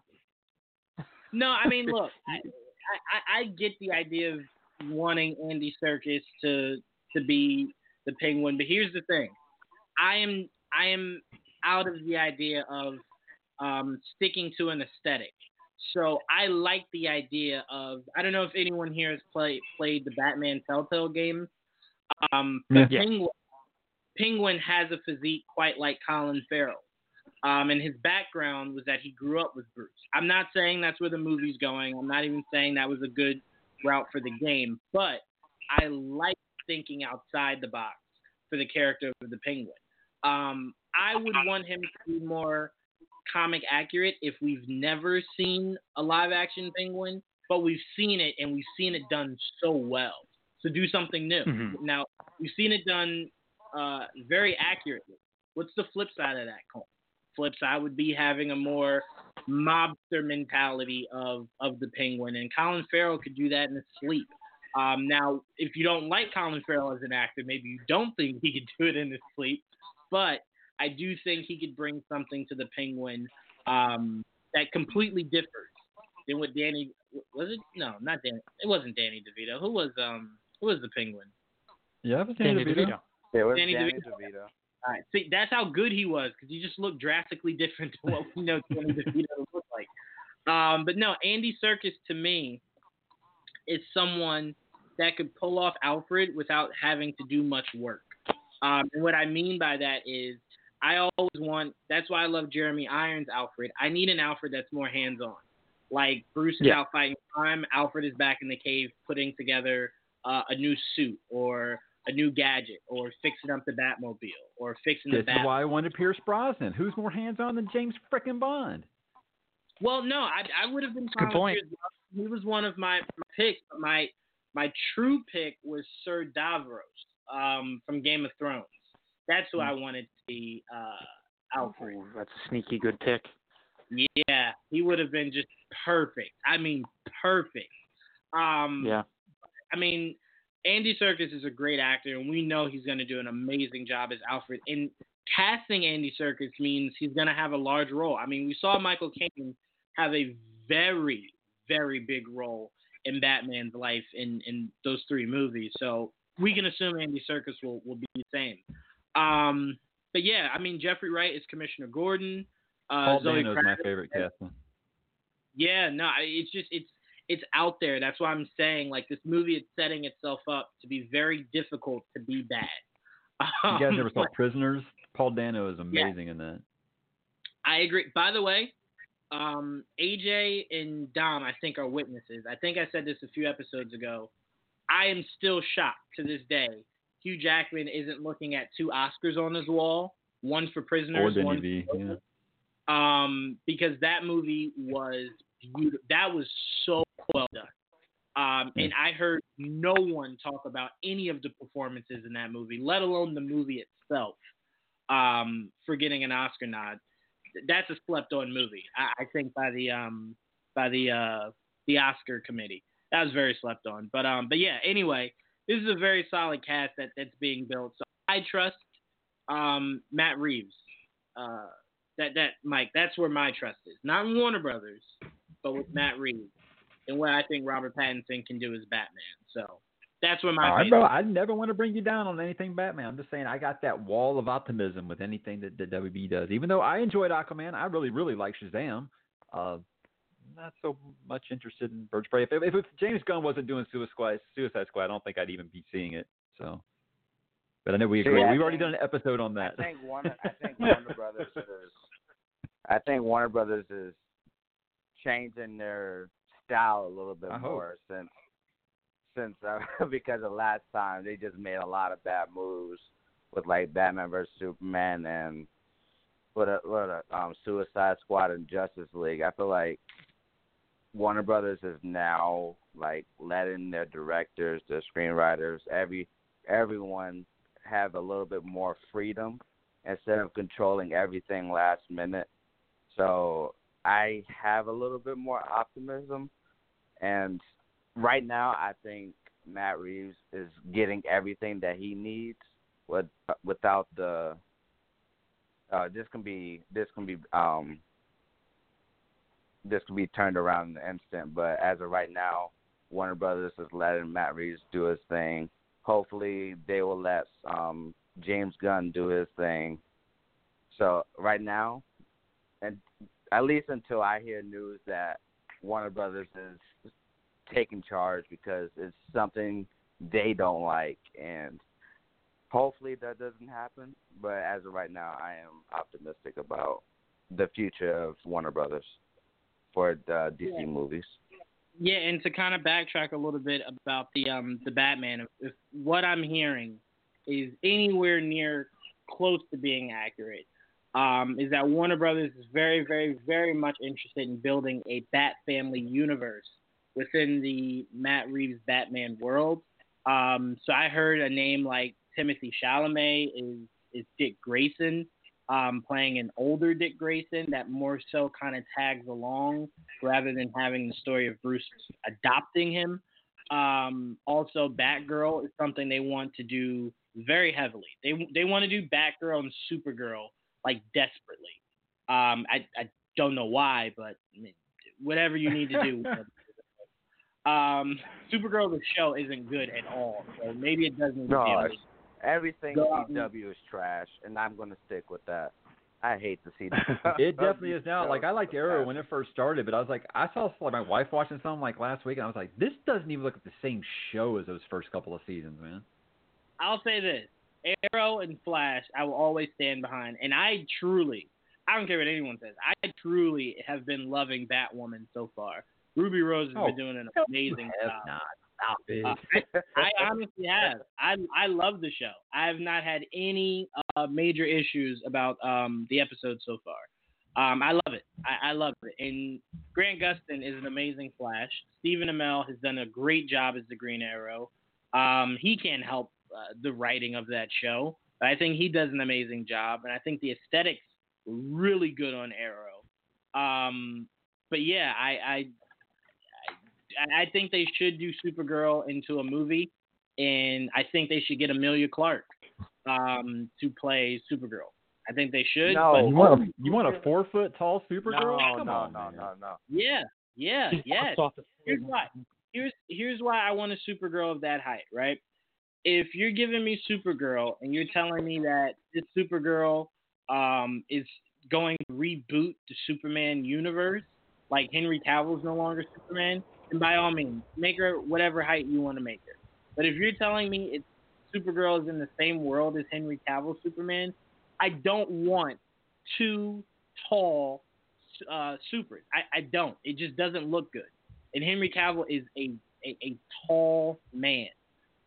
Speaker 1: No, I mean, look, I, I, I get the idea of wanting Andy Serkis to to be the Penguin, but here's the thing: I am I am out of the idea of um, sticking to an aesthetic. So I like the idea of I don't know if anyone here has played played the Batman Telltale game. Um, but
Speaker 3: Yeah.
Speaker 1: Penguin, Penguin has a physique quite like Colin Farrell. Um, and his background was that he grew up with Bruce. I'm not saying that's where the movie's going. I'm not even saying that was a good route for the game, but I like thinking outside the box for the character of the Penguin. Um, I would want him to be more comic accurate if we've never seen a live action Penguin, but we've seen it and we've seen it done so well. So do something new.
Speaker 3: Mhm.
Speaker 1: Now we've seen it done uh, very accurately. What's the flip side of that coin? Flip side would be having a more mobster mentality of of the Penguin, and Colin Farrell could do that in his sleep. Um, now, if you don't like Colin Farrell as an actor, maybe you don't think he could do it in his sleep, but I do think he could bring something to the Penguin um, that completely differs than what Danny was it? No, not Danny. It wasn't Danny DeVito. Who was um who was the Penguin?
Speaker 2: Yeah, but
Speaker 3: Danny
Speaker 2: DeVito.
Speaker 3: DeVito.
Speaker 5: It was
Speaker 1: Danny
Speaker 5: Danny,
Speaker 1: DeVito.
Speaker 5: DeVito.
Speaker 1: All right. See, that's how good he was because he just looked drastically [laughs] different to what we know Danny DeVito looked like. Um, but no, Andy Serkis to me, is someone that could pull off Alfred without having to do much work. Um, and what I mean by that is, I always want. That's why I love Jeremy Irons' Alfred. I need an Alfred that's more hands-on. Like Bruce is
Speaker 3: Yeah.
Speaker 1: out fighting crime, Alfred is back in the cave putting together uh, a new suit or a new gadget or fixing up the Batmobile or fixing
Speaker 2: This
Speaker 1: the
Speaker 2: is why I wanted Pierce Brosnan. Who's more hands-on than James frickin' Bond?
Speaker 1: Well, no, I, I would have been
Speaker 3: Good point.
Speaker 1: with Pierce Brosnan. He was one of my, my picks, but my my true pick was Sir Davos um, from Game of Thrones. That's who I wanted to be uh, Alfred.
Speaker 3: Ooh, that's a sneaky good pick.
Speaker 1: Yeah, he would have been just perfect. I mean, perfect. Um,
Speaker 3: Yeah.
Speaker 1: I mean, Andy Serkis is a great actor, and we know he's going to do an amazing job as Alfred. And casting Andy Serkis means he's going to have a large role. I mean, we saw Michael Caine have a very, very big role in Batman's life in, in those three movies. So we can assume Andy Serkis will, will be the same. Um, but yeah, I mean, Jeffrey Wright is Commissioner Gordon. Uh,
Speaker 2: Paul
Speaker 1: Zoe
Speaker 2: Dano's my favorite casting.
Speaker 1: yeah, no, it's just it's it's out there. That's why I'm saying like this movie is setting itself up to be very difficult to be bad.
Speaker 2: You guys
Speaker 1: Um,
Speaker 2: ever saw Prisoners? Paul Dano is amazing in that.
Speaker 1: I agree. By the way, um, AJ and Dom, I think, are witnesses. I think I said this a few episodes ago. I am still shocked to this day. Hugh Jackman isn't looking at two Oscars on his wall, one for Prisoners,
Speaker 2: Denny
Speaker 1: one
Speaker 2: V. Yeah.
Speaker 1: um, because that movie was beautiful. That was so well done. Um, and I heard no one talk about any of the performances in that movie, let alone the movie itself, um, for getting an Oscar nod. That's a slept-on movie, I, I think, by the um, by the uh, the Oscar committee. That was very slept on. But um, but yeah. Anyway, this is a very solid cast that that's being built. So I trust um Matt Reeves. Uh, that that Mike, that's where my trust is. Not in Warner Brothers, but with Matt Reeves and what I think Robert Pattinson can do as Batman. So that's where my
Speaker 2: All right, bro. I never want to bring you down on anything Batman. I'm just saying I got that wall of optimism with anything that, the WB does. Even though I enjoyed Aquaman, I really, really like Shazam. Uh, not so much interested in Birds of Prey. If, if, if James Gunn wasn't doing Suicide Suicide Squad, I don't think I'd even be seeing it. So, but I know we agree. We've already done an episode on that.
Speaker 5: I think Warner. I [laughs] think Warner Brothers is. I think Warner Brothers is changing their style a little bit
Speaker 2: I hope.
Speaker 5: more since since uh, [laughs] because of last time they just made a lot of bad moves with like Batman vs Superman and what a what a um Suicide Squad and Justice League. I feel like Warner Brothers is now like letting their directors, their screenwriters, every everyone have a little bit more freedom instead of controlling everything last minute. So I have a little bit more optimism and right now I think Matt Reeves is getting everything that he needs with without the uh this can be this can be um this could be turned around in an instant, but as of right now, Warner Brothers is letting Matt Reeves do his thing. Hopefully, they will let um, James Gunn do his thing. So right now, and at least until I hear news that Warner Brothers is taking charge because it's something they don't like, and hopefully that doesn't happen. But as of right now, I am optimistic about the future of Warner Brothers for the DC
Speaker 1: Yeah.
Speaker 5: movies.
Speaker 1: Yeah, and to kind of backtrack a little bit about the um the Batman, if, if what I'm hearing is anywhere near close to being accurate, um, is that Warner Brothers is very, very, very much interested in building a Bat family universe within the Matt Reeves Batman world. Um, so I heard a name like Timothy Chalamet is is Dick Grayson, um, playing an older Dick Grayson that more so kind of tags along rather than having the story of Bruce adopting him. Um, also, Batgirl is something they want to do very heavily. They they want to do Batgirl and Supergirl like desperately. Um, I I don't know why, but I mean, whatever you need to do. [laughs] um, Supergirl the show isn't good at all, so maybe it doesn't.
Speaker 5: No, Everything
Speaker 1: Go out and-
Speaker 5: CW is trash, and I'm going to stick with that. I hate to see that.
Speaker 2: It definitely is now. Like I liked Arrow when it first started, but I was like, I saw like my wife watching something like last week, and I was like, this doesn't even look like the same show as those first couple of seasons, man.
Speaker 1: I'll say this: Arrow and Flash, I will always stand behind, and I truly, I don't care what anyone says, I truly have been loving Batwoman so far. Ruby Rose has
Speaker 2: Oh,
Speaker 1: been doing an amazing
Speaker 2: Have
Speaker 1: job.
Speaker 2: not. Stop [laughs] it.
Speaker 1: Uh, I honestly have. I I love the show. I have not had any uh, major issues about um, the episode so far. Um, I love it. I, I love it. And Grant Gustin is an amazing Flash. Stephen Amell has done a great job as the Green Arrow. Um, he can't help uh, the writing of that show, but I think he does an amazing job. And I think the aesthetics really good on Arrow. Um, but yeah, I, I I think they should do Supergirl into a movie, and I think they should get Emilia Clarke um, to play Supergirl. I think they should.
Speaker 5: No.
Speaker 1: but-
Speaker 2: you want a you want a four foot tall Supergirl?
Speaker 5: No,
Speaker 2: Come
Speaker 5: no,
Speaker 2: on,
Speaker 5: no,
Speaker 2: man.
Speaker 5: no, no.
Speaker 1: yeah, yeah, [laughs]
Speaker 3: She's
Speaker 1: yes.
Speaker 3: box office.
Speaker 1: Here's why. Here's here's why I want a Supergirl of that height, right? If you're giving me Supergirl and you're telling me that this Supergirl um, is going to reboot the Superman universe, like Henry Cavill's no longer Superman, then by all means, make her whatever height you want to make her. But if you're telling me it's Supergirl is in the same world as Henry Cavill Superman, I don't want two tall uh, supers. I, I don't. It just doesn't look good. And Henry Cavill is a, a, a tall man.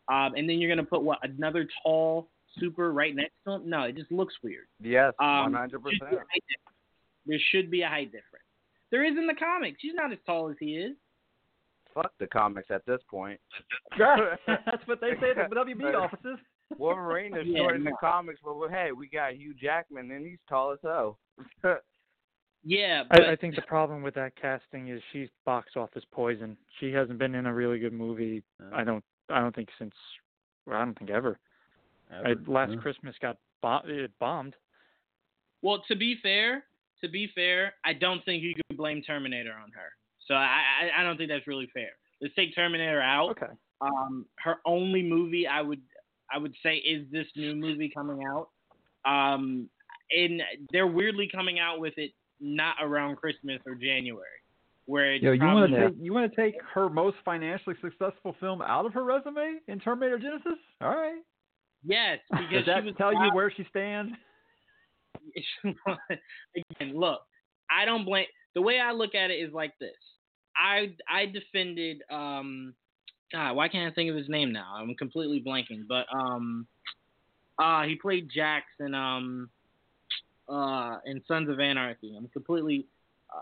Speaker 1: Um, and then you're gonna put what another tall super right next to him? No, it just looks weird.
Speaker 5: Yes,
Speaker 1: Um,
Speaker 5: one hundred
Speaker 1: should be a
Speaker 5: percent.
Speaker 1: There should be a height difference. There is in the comics. She's not as tall as he is.
Speaker 5: Fuck the comics at this point. [laughs] [laughs]
Speaker 2: That's what they say at the WB offices. [laughs]
Speaker 5: Wolverine is
Speaker 1: Yeah,
Speaker 5: short in the comics, but well, hey, we got Hugh Jackman, and he's tall as hell.
Speaker 1: Yeah, but
Speaker 3: I, I think the problem with that casting is she's box office poison. She hasn't been in a really good movie. I don't. I don't think since. Well, I don't think ever. I, last
Speaker 2: Yeah.
Speaker 3: Christmas got bo- it bombed.
Speaker 1: well, to be fair, to be fair, I don't think you can blame Terminator on her. So I, I, I don't think that's really fair. Let's take Terminator out.
Speaker 3: Okay.
Speaker 1: Um, her only movie I would I would say is this new movie coming out. Um, and they're weirdly coming out with it not around Christmas or January, where it's
Speaker 2: Yo, you want to take you want to take her most financially successful film out of her resume in Terminator Genisys? All right.
Speaker 1: yes [laughs] because
Speaker 2: Does that
Speaker 1: she was
Speaker 2: tell you where she stands? [laughs]
Speaker 1: again, look, I don't blame. The way I look at it is like this. I I defended um, God, why can't I think of his name now? I'm completely blanking. But um, uh, he played Jax in um, uh, in Sons of Anarchy. I'm completely. Uh,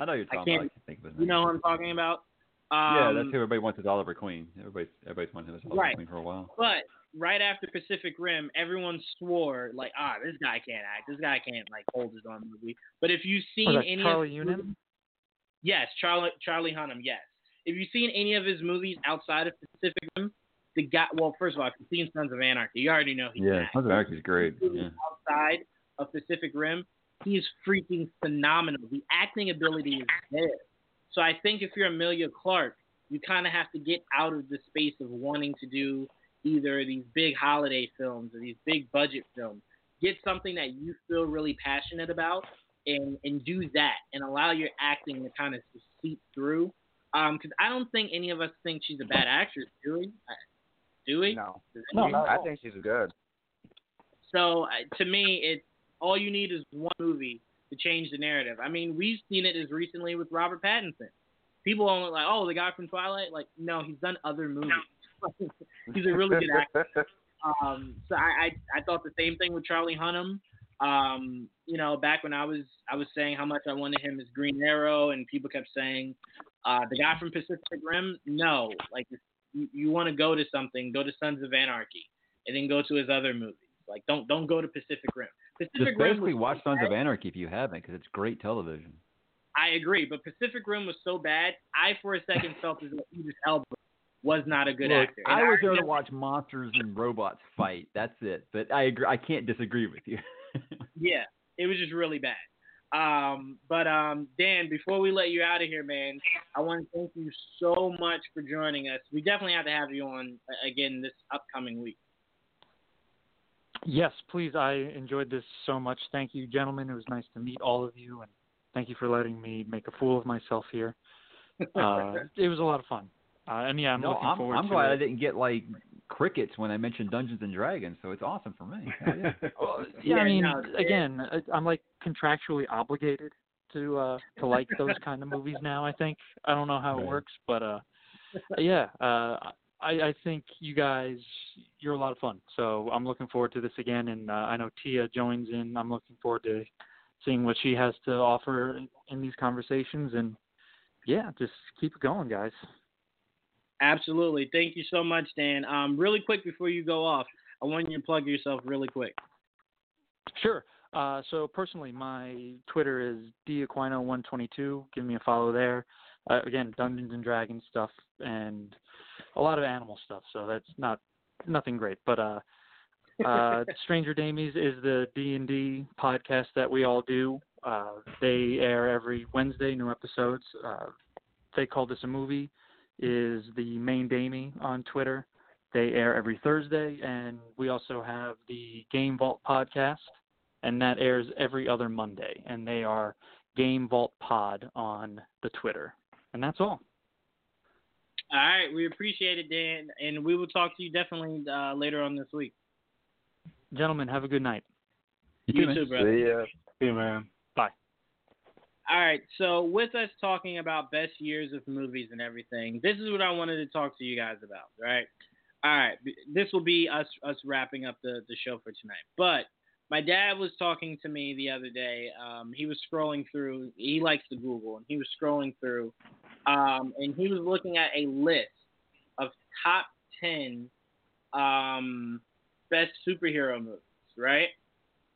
Speaker 2: I know you're
Speaker 1: I
Speaker 2: talking
Speaker 1: can't-
Speaker 2: about. I can't think of his
Speaker 1: you know who I'm talking about? Um,
Speaker 2: yeah, that's who everybody wants as Oliver Queen. Everybody's everybody's wanted him as Oliver
Speaker 1: Right.
Speaker 2: Queen for a while.
Speaker 1: But right after Pacific Rim, everyone swore like, ah, this guy can't act. This guy can't like hold his own movie. But if you've seen
Speaker 3: Was that
Speaker 1: any
Speaker 3: Charlie
Speaker 1: of
Speaker 3: Hunnam?
Speaker 1: Yes, Charlie Charlie Hunnam, yes. If you've seen any of his movies outside of Pacific Rim, the guy. Well, first of all, if you've seen Sons of Anarchy, you already know he's
Speaker 2: Yeah. Sons of Anarchy is great. Yeah.
Speaker 1: Outside of Pacific Rim, he is freaking phenomenal. The acting ability is there. So I think if you're Emilia Clarke, you kind of have to get out of the space of wanting to do either these big holiday films or these big budget films. Get something that you feel really passionate about and and do that and allow your acting to kind of seep through. Um, because I don't think any of us think she's a bad actress, do we? Do we?
Speaker 5: No,
Speaker 1: Does
Speaker 3: No,
Speaker 1: anyone?
Speaker 3: not at
Speaker 5: I think she's good.
Speaker 1: So uh, to me, it's all you need is one movie to change the narrative. I mean, we've seen it as recently with Robert Pattinson. People only like, oh, the guy from Twilight. Like, no, he's done other movies. [laughs] he's a really good actor. [laughs] Um, so I, I I thought the same thing with Charlie Hunnam. Um, you know, back when I was I was saying how much I wanted him as Green Arrow, and people kept saying, uh, the guy from Pacific Rim. No, like you, you want to go to something, go to Sons of Anarchy, and then go to his other movies. Like don't don't go to Pacific Rim. Pacific
Speaker 2: Just
Speaker 1: Rim
Speaker 2: basically watch
Speaker 1: so
Speaker 2: Sons
Speaker 1: bad.
Speaker 2: of Anarchy if you haven't, because it's great television.
Speaker 1: I agree, but Pacific Rim was so bad. I for a second felt as though Idris Elba was not a good
Speaker 2: Look,
Speaker 1: actor. And
Speaker 2: I was there to watch monsters and robots fight. That's it. But I agree. I can't disagree with you. [laughs] [laughs]
Speaker 1: Yeah, it was just really bad. Um, but um, Dan, before we let you out of here, man, I want to thank you so much for joining us. We definitely have to have you on uh, again this upcoming week.
Speaker 3: Yes, please. I enjoyed this so much. Thank you, gentlemen. It was nice to meet all of you, and thank you for letting me make a fool of myself here. [laughs] Uh, it was a lot of fun. Uh, and yeah, I'm
Speaker 2: no,
Speaker 3: looking
Speaker 2: I'm,
Speaker 3: forward
Speaker 2: I'm
Speaker 3: to
Speaker 2: glad
Speaker 3: it.
Speaker 2: I didn't get like crickets when I mentioned Dungeons and Dragons, so it's awesome for me. [laughs] Hell yeah.
Speaker 3: Well,
Speaker 1: Yeah,
Speaker 3: yeah, I mean,
Speaker 1: no,
Speaker 3: again, I- I'm like contractually obligated to uh to like those kind of movies now. I think I don't know how it works, but uh, yeah, uh, I I think you guys you're a lot of fun. So I'm looking forward to this again, and uh, I know Tia joins in. I'm looking forward to seeing what she has to offer in, in these conversations, and yeah, just keep it going, guys.
Speaker 1: Absolutely. Thank you so much, Dan. Um, really quick before you go off, I want you to plug yourself really quick.
Speaker 3: Sure. Uh, so personally, my Twitter is daquino122. Give me a follow there. Uh, again, Dungeons and Dragons stuff and a lot of animal stuff. So that's not nothing great. But uh, uh, [laughs] Stranger Damies is the D and D podcast that we all do. Uh, they air every Wednesday, new episodes. Uh, they call this a movie. Is the main Damie on Twitter. They air every Thursday, and we also have the Game Vault podcast, and that airs every other Monday. And they are Game Vault Pod on the Twitter, and that's all.
Speaker 1: All right, we appreciate it, Dan, and we will talk to you definitely uh, later on this week.
Speaker 3: Gentlemen, have a good night.
Speaker 1: You,
Speaker 2: man.
Speaker 1: too, brother.
Speaker 5: See ya.
Speaker 4: Hey man.
Speaker 1: All right, so with us talking about best years of movies and everything, this is what I wanted to talk to you guys about, right? All right, this will be us us wrapping up the, the show for tonight. But my dad was talking to me the other day. Um, he was scrolling through. He likes to Google, and he was scrolling through, um, and he was looking at a list of top ten um, best superhero movies, right?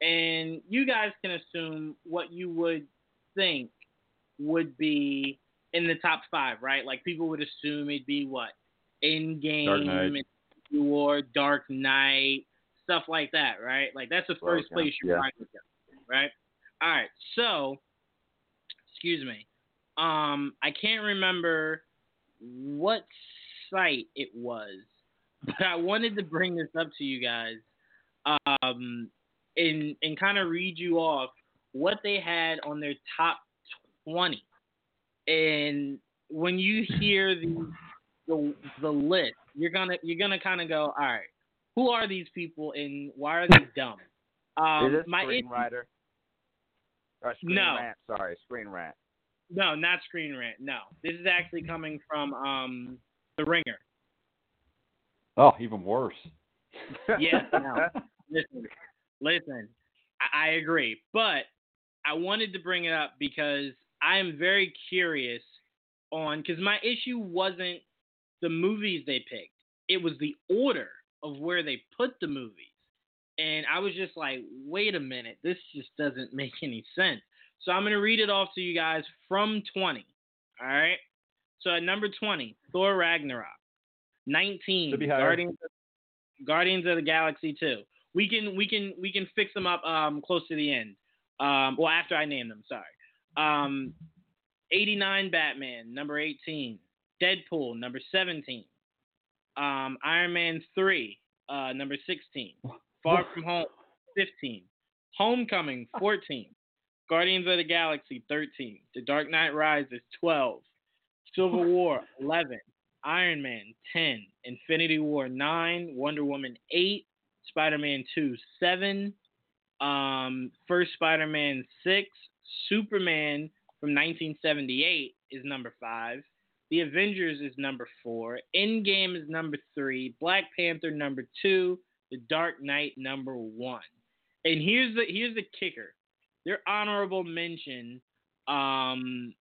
Speaker 1: And you guys can assume what you would think would be in the top five, right? Like people would assume it'd be what? Endgame War, Dark Knight, stuff like that, right? Like that's the first
Speaker 5: Okay,
Speaker 1: place you're
Speaker 5: yeah.
Speaker 1: them, right? All right, so excuse me, um, I can't remember what site it was, [laughs] but I wanted to bring this up to you guys, um, and and kind of read you off what they had on their top 20. And when you hear the the, the list, you're gonna you're gonna kind of go, all right, who are these people and why are they dumb? Um,
Speaker 5: Is this
Speaker 1: my issue-
Speaker 5: screenwriter? Or screen
Speaker 1: No.
Speaker 5: rant, sorry, screen rant.
Speaker 1: no, not Screen Rant. No, this is actually coming from um, The Ringer.
Speaker 2: Oh, even worse.
Speaker 1: Yeah, no. [laughs] listen, listen, I, I agree, but I wanted to bring it up because I am very curious on because my issue wasn't the movies they picked; it was the order of where they put the movies, and I was just like, wait a minute, this just doesn't [laughs] make any sense. So I'm gonna read it off to you guys from 20. All right. So at number 20, Thor Ragnarok. 19,
Speaker 2: Should be higher.
Speaker 1: Guardians Guardians of the Galaxy 2. We can we can we can fix them up um close to the end. Um well after I name them, sorry. Um 89 Batman, number 18. Deadpool, number 17. Um Iron Man 3, uh number 16. [laughs] Far From Home, 15. Homecoming, [laughs] 14. Guardians of the Galaxy, 13. The Dark Knight Rises, 12. Civil [laughs] War, 11. Iron Man 10, Infinity War 9, Wonder Woman 8, Spider Man 2 7, um, First Spider Man 6, Superman from 1978 is number 5, The Avengers is number 4, Endgame is number 3, Black Panther number 2, The Dark Knight number 1. And here's the here's the kicker. Their honorable mention um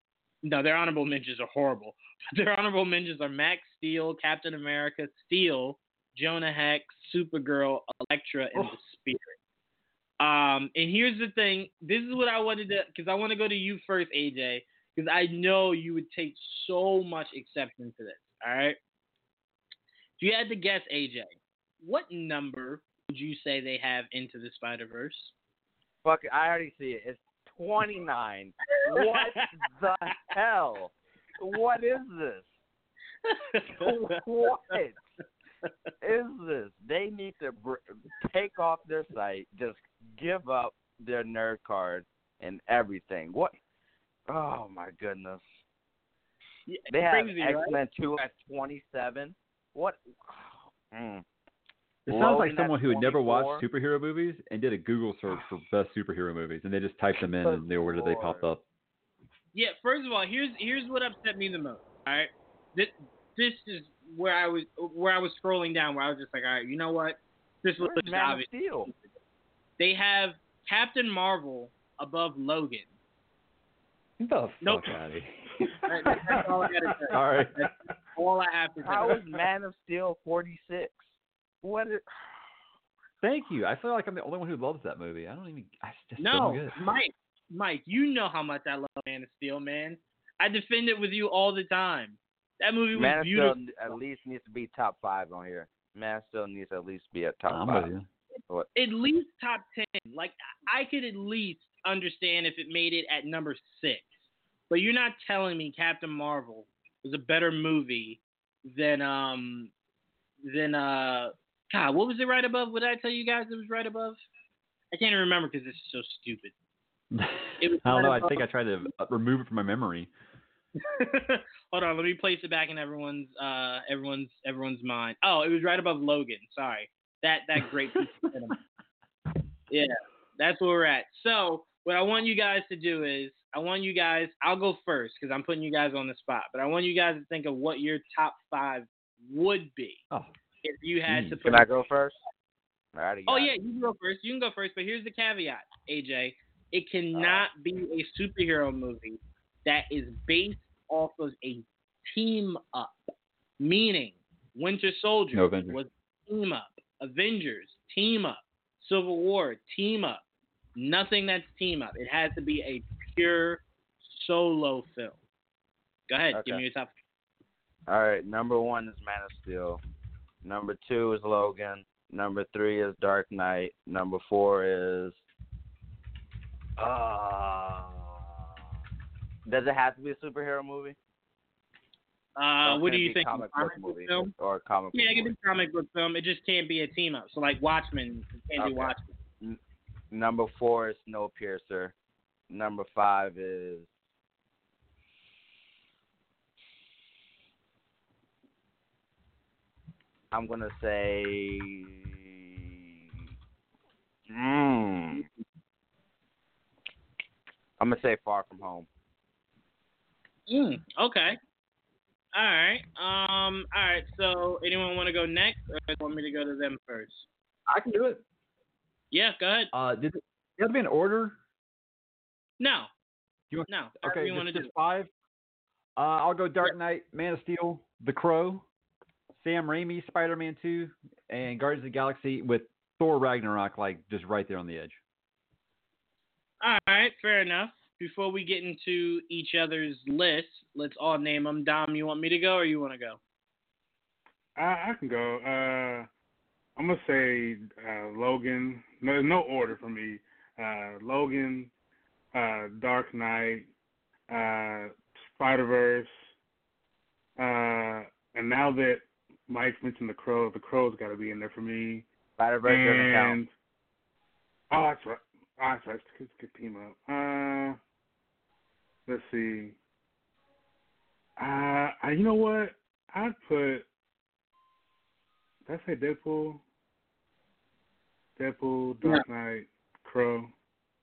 Speaker 1: no, their honorable mentions are horrible. But [laughs] Their honorable mentions are Max Steel, Captain America, Steel, Jonah Hex, Supergirl, Elektra, and the Spirit. Um, and here's the thing. This is what I wanted to, because I want to go to you first, AJ, because I know you would take so much exception to this. All right. If you had to guess, AJ, what number would you say they have into the Spider Verse?
Speaker 5: Fuck I already see it. It's 29. What [laughs] the hell? What is this? [laughs] What? is this? They need to br- take off their site, just give up their nerd card and everything. What? Oh my goodness!
Speaker 1: Yeah,
Speaker 5: They have
Speaker 1: crazy, right?
Speaker 5: X Men Two at twenty seven. What? [sighs] Mm.
Speaker 2: It sounds like
Speaker 5: Logan at
Speaker 2: someone who had never watched superhero movies and did a Google search for [sighs] best superhero movies, and they just typed them in, and the order they popped up.
Speaker 1: Yeah, first of all, here's here's what upset me the most. All right, this this is where I was where I was scrolling down, where I was just like, all right, you know what? This
Speaker 5: Where's
Speaker 1: looks
Speaker 5: Man of
Speaker 1: obvious.
Speaker 5: Steel?
Speaker 1: They have Captain Marvel above Logan.
Speaker 2: Get the
Speaker 1: Nope.
Speaker 2: out of here.
Speaker 1: That- [laughs] that's all I gotta say. [laughs]
Speaker 2: All right.
Speaker 1: That's all I have to say.
Speaker 5: How is Man of Steel forty six? What? Is,
Speaker 2: Thank you. I feel like I'm the only one who loves that movie. I don't even. I just
Speaker 1: No,
Speaker 2: don't get it.
Speaker 1: Mike, Mike, you know how much I love Man of Steel, man. I defend it with you all the time. That movie was
Speaker 5: Man of
Speaker 1: beautiful.
Speaker 5: Steel at least needs to be top five on here. Man of Steel needs to at least be at top
Speaker 2: I'm
Speaker 5: five. What?
Speaker 1: At least top ten. Like I could at least understand if it made it at number six. But you're not telling me Captain Marvel was a better movie than um than uh God, what was it right above? What did I tell you guys it was right above? I can't even remember because this is so stupid. [laughs]
Speaker 2: I don't know. I think I tried to uh, remove it from my memory. [laughs]
Speaker 1: Hold on, let me place it back in everyone's uh everyone's everyone's mind. Oh, it was right above Logan. Sorry. That that great piece of cinema. Yeah, that's where we're at. So what I want you guys to do is I want you guys I'll go first because I'm putting you guys on the spot, but I want you guys to think of what your top five would be
Speaker 2: Oh,
Speaker 1: if you had
Speaker 2: Hmm.
Speaker 1: to put
Speaker 5: Can I go first?
Speaker 1: Oh yeah,
Speaker 5: it.
Speaker 1: you can go first. You can go first, but here's the caveat, AJ. It cannot be a superhero movie that is based off of a team up. Meaning Winter Soldier
Speaker 2: No
Speaker 1: was team up. Avengers, team up. Civil War, team up. Nothing that's team up. It has to be a pure solo film. Go ahead, give me your top.
Speaker 5: All right, number one is Man of Steel. Number two is Logan. Number three is Dark Knight. Number four is. Uh, does it have to be a superhero movie?
Speaker 1: Uh, what do you think?
Speaker 5: Comic
Speaker 1: Comic
Speaker 5: book movie
Speaker 1: film?
Speaker 5: or comic
Speaker 1: Yeah, it can be comic book film. It just can't be a team up. So like Watchmen, it can't be
Speaker 5: Okay.
Speaker 1: Watchmen.
Speaker 5: Number four is Snowpiercer. Number five is. I'm gonna say. Mm, I'm gonna say Far From Home.
Speaker 1: Mm, okay. All right. Um. All right. So, anyone want to go next, or want me to go to them first?
Speaker 2: I can do it.
Speaker 1: Yeah. Go ahead.
Speaker 2: Uh, did it, it have to be in order?
Speaker 1: No.
Speaker 2: You want-
Speaker 1: No.
Speaker 2: Okay,
Speaker 1: you want to do.
Speaker 2: just five. Uh, I'll go Dark Knight, Man of Steel, The Crow, Sam Raimi, Spider-Man 2, and Guardians of the Galaxy with Thor Ragnarok like just right there on the edge.
Speaker 1: All right. Fair enough. Before we get into each other's lists, let's all name them. Dom, you want me to go, or you want to go?
Speaker 4: I, I can go. Uh, I'm gonna say uh, Logan. No, there's no order for me. Uh, Logan, uh, Dark Knight, uh, Spider Verse, uh, and now that Mike mentioned the Crow, the Crow's got to be in there for me.
Speaker 5: Spider Verse doesn't count.
Speaker 4: And oh, that's right. Oh, that's right. It's a good team up. Let's see. Uh, I, you know what? I'd put. Did I say Deadpool? Deadpool, Dark Knight, Crow,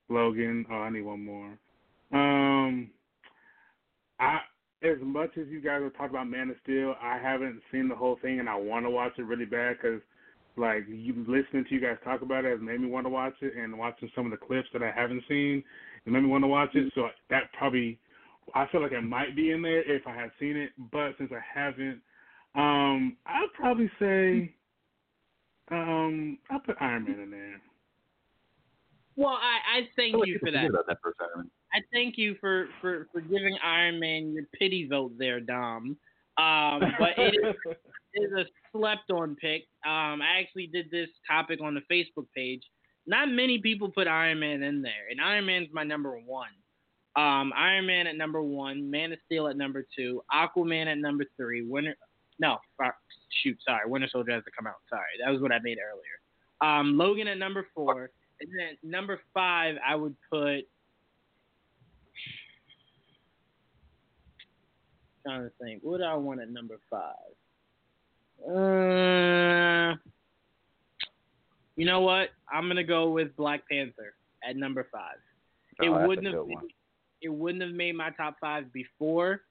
Speaker 4: Logan. Oh, I need one more. Um, I as much as you guys have talked about Man of Steel, I haven't seen the whole thing, and I want to watch it really bad because like you listening to you guys talk about it has made me want to watch it, and watching some of the clips that I haven't seen, it made me want to watch it. So that probably, I feel like it might be in there if I had seen it, but since I haven't, um, I'd probably say, um, I'll put Iron Man in there.
Speaker 1: Well, I, I thank
Speaker 2: feel like
Speaker 1: you for that.
Speaker 2: about that for a second.
Speaker 1: I thank you for, for, for giving Iron Man your pity vote there, Dom. Um, but it is, [laughs] it is a slept on pick. Um, I actually did this topic on the Facebook page. Not many people put Iron Man in there, and Iron Man's my number one. Um, Iron Man at number one, Man of Steel at number two, Aquaman at number three, Winter no, fuck, shoot, sorry, Winter Soldier has to come out. Sorry, that was what I made earlier. Um, Logan at number four, and then number five, I would put. Trying to think, what do I want at number five? Uh, you know what? I'm gonna go with Black Panther at number five.
Speaker 5: Oh,
Speaker 1: it wouldn't have
Speaker 5: one.
Speaker 1: it wouldn't have made my top five before,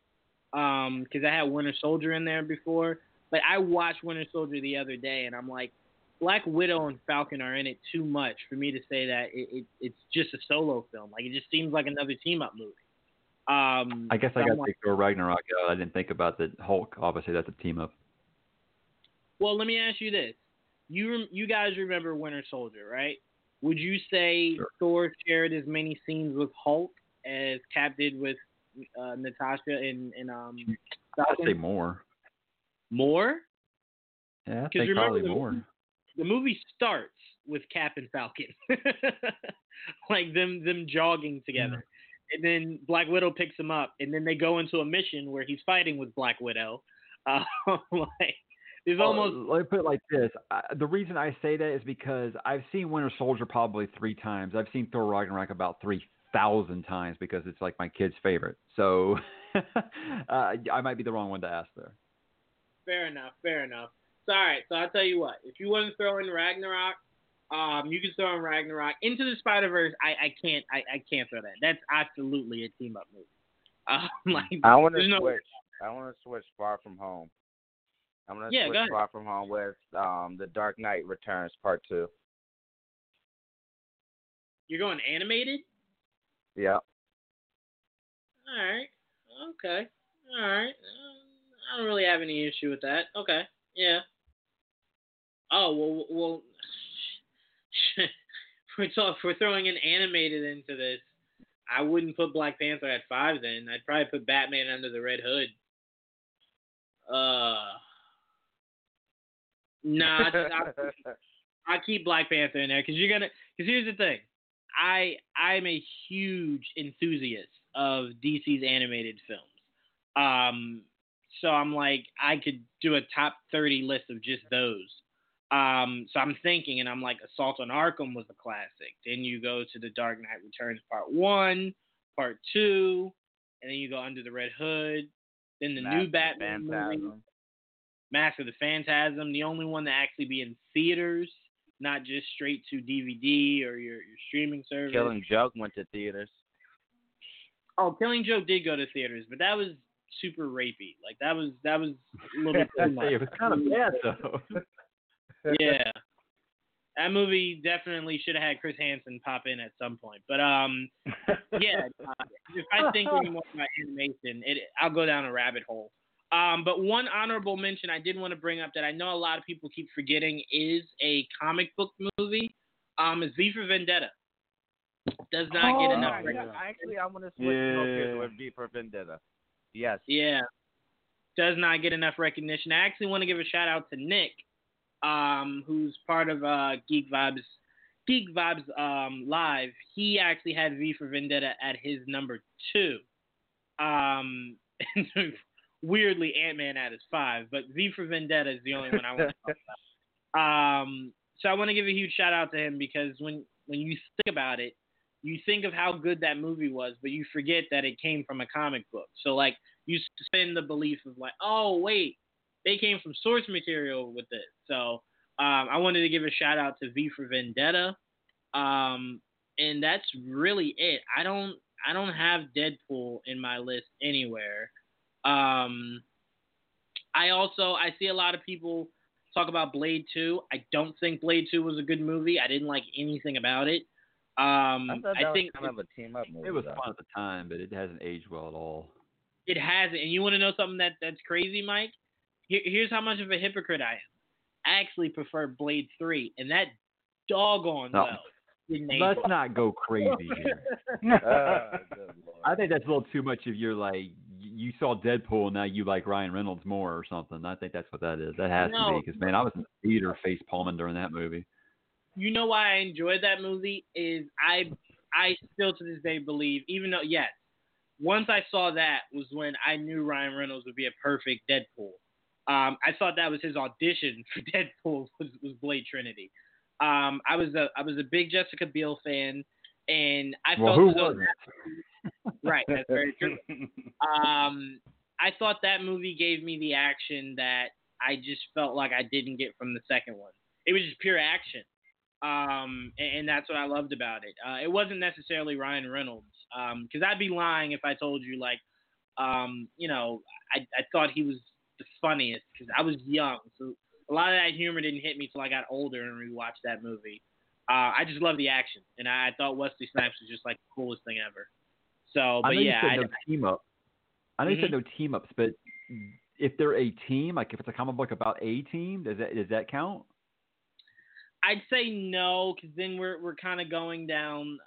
Speaker 1: um, because I had Winter Soldier in there before. But I watched Winter Soldier the other day, and I'm like, Black Widow and Falcon are in it too much for me to say that it, it it's just a solo film. Like it just seems like another team up movie. Um,
Speaker 2: I guess I got to
Speaker 1: like,
Speaker 2: Thor Ragnarok. I didn't think about the Hulk. Obviously, that's a team up.
Speaker 1: Well, let me ask you this: you you guys remember Winter Soldier, right? Would you say
Speaker 2: Sure.
Speaker 1: Thor shared as many scenes with Hulk as Cap did with uh, Natasha and and um
Speaker 2: I'd say more.
Speaker 1: More?
Speaker 2: Yeah, I think probably
Speaker 1: the-
Speaker 2: more.
Speaker 1: The movie starts with Cap and Falcon, [laughs] like them them jogging together, and then Black Widow picks him up, and then they go into a mission where he's fighting with Black Widow. Uh, [laughs] like there's
Speaker 2: Well,
Speaker 1: almost
Speaker 2: let me put it like this. I, the reason I say that is because I've seen Winter Soldier probably three times. I've seen Thor Ragnarok about three thousand times because it's like my kid's favorite. So [laughs] uh, I might be the wrong one to ask there.
Speaker 1: Fair enough. Fair enough. So, all right. So I'll tell you what. If you want to throw in Ragnarok, um, you can throw in Ragnarok. Into the Spider Verse, I, I can't. I, I can't throw that. That's absolutely a team up movie. [laughs] Um, like
Speaker 5: I want to
Speaker 1: there's no-
Speaker 5: switch. I want to switch Far From Home. I'm gonna
Speaker 1: Yeah,
Speaker 5: switch
Speaker 1: ahead.
Speaker 5: Far From Home with um The Dark Knight Returns Part Two.
Speaker 1: You're going animated.
Speaker 5: Yeah.
Speaker 1: All right. Okay. All right. Uh, I don't really have any issue with that. Okay. Yeah. Oh well. Well. [laughs] we're, talk, we're throwing an animated into this. I wouldn't put Black Panther at five. Then I'd probably put Batman under the Red Hood. Uh. Nah. I, I, [laughs] I keep Black Panther in there because you're gonna. Because here's the thing, I I'm a huge enthusiast of DC's animated films. Um, so I'm like I could do a top 30 list of just those. Um, so I'm thinking, and I'm like, Assault on Arkham was a classic. Then you go to The Dark Knight Returns Part One, Part Two, and then you go Under the Red Hood. Then the new
Speaker 5: Mask
Speaker 1: Batman movie.
Speaker 5: Phantasm.
Speaker 1: Mask of the Phantasm, the only one to actually be in theaters, not just straight to DVD or your, your streaming service.
Speaker 5: Killing Joke went to theaters.
Speaker 1: Oh, Killing Joke did go to theaters, but that was super rapey. Like that was that was a little bit too much.
Speaker 2: it was kind of bad though. [laughs]
Speaker 1: yeah. That movie definitely should have had Chris Hansen pop in at some point. But um yeah, [laughs] uh, if I think anymore about animation, it I'll go down a rabbit hole. Um, but one honorable mention I did want to bring up that I know a lot of people keep forgetting is a comic book movie. Um, is V for Vendetta. Does not get
Speaker 5: Oh,
Speaker 1: enough.
Speaker 5: yeah,
Speaker 1: recognition.
Speaker 5: Actually, I want to switch
Speaker 4: Yeah.
Speaker 5: focus with V for Vendetta. Yes.
Speaker 1: Yeah. Does not get enough recognition. I actually want to give a shout out to Nick, um, who's part of uh, Geek Vibes Geek Vibes um, Live. He actually had V for Vendetta at his number two. Um, [laughs] weirdly, Ant Man at his five, but V for Vendetta is the only one I want to [laughs] talk about. Um, so I want to give a huge shout out to him because when when you think about it, you think of how good that movie was, but you forget that it came from a comic book. So like you spend the belief of like, oh wait, they came from source material with this. So um, I wanted to give a shout out to V for Vendetta, um, and that's really it. I don't I don't have Deadpool in my list anywhere. Um, I also I see a lot of people talk about Blade Two. I don't think Blade Two was a good movie. I didn't like anything about it. Um,
Speaker 5: I that
Speaker 1: I
Speaker 5: was
Speaker 1: think
Speaker 5: kind of a team up movie.
Speaker 2: It was
Speaker 5: though.
Speaker 2: fun at the time, but it hasn't aged well at all.
Speaker 1: It hasn't. And you want to know something that that's crazy, Mike? Here, here's how much of a hypocrite I am. I actually prefer Blade Three, and that doggone
Speaker 2: No.
Speaker 1: well didn't
Speaker 2: Let's not go crazy here. [laughs] [laughs]
Speaker 5: Good lord.
Speaker 2: I think that's a little too much of your like. You saw Deadpool, and now you like Ryan Reynolds more or something. I think that's what that is. That has to be because man, I was in the theater face palming during that movie.
Speaker 1: you know why I enjoyed that movie is I I still to this day believe, even though yes, once I saw that was when I knew Ryan Reynolds would be a perfect Deadpool. Um, I thought that was his audition [laughs] for Deadpool was, was Blade Trinity. Um, I was a I was a big Jessica Biel fan, and I
Speaker 2: well,
Speaker 1: felt
Speaker 2: who
Speaker 1: as though
Speaker 2: wasn't?
Speaker 1: Right. That's very true. [laughs] Um, I thought that movie gave me the action that I just felt like I didn't get from the second one. It was just pure action, um, and, and that's what I loved about it. Uh, it wasn't necessarily Ryan Reynolds, because I'd be lying if I told you like, um, you know, I, I thought he was the funniest because I was young, so a lot of that humor didn't hit me till I got older and rewatched that movie. Uh, I just love the action, and I, I thought Wesley Snipes was just like the coolest thing ever. So, but
Speaker 2: I know
Speaker 1: yeah,
Speaker 2: you said
Speaker 1: I,
Speaker 2: no team up. I know you
Speaker 1: Mhm.
Speaker 2: said no team ups, but if they're a team, like if it's a comic book about a team, does that does that count?
Speaker 1: I'd say no, because then we're we're kind of going down.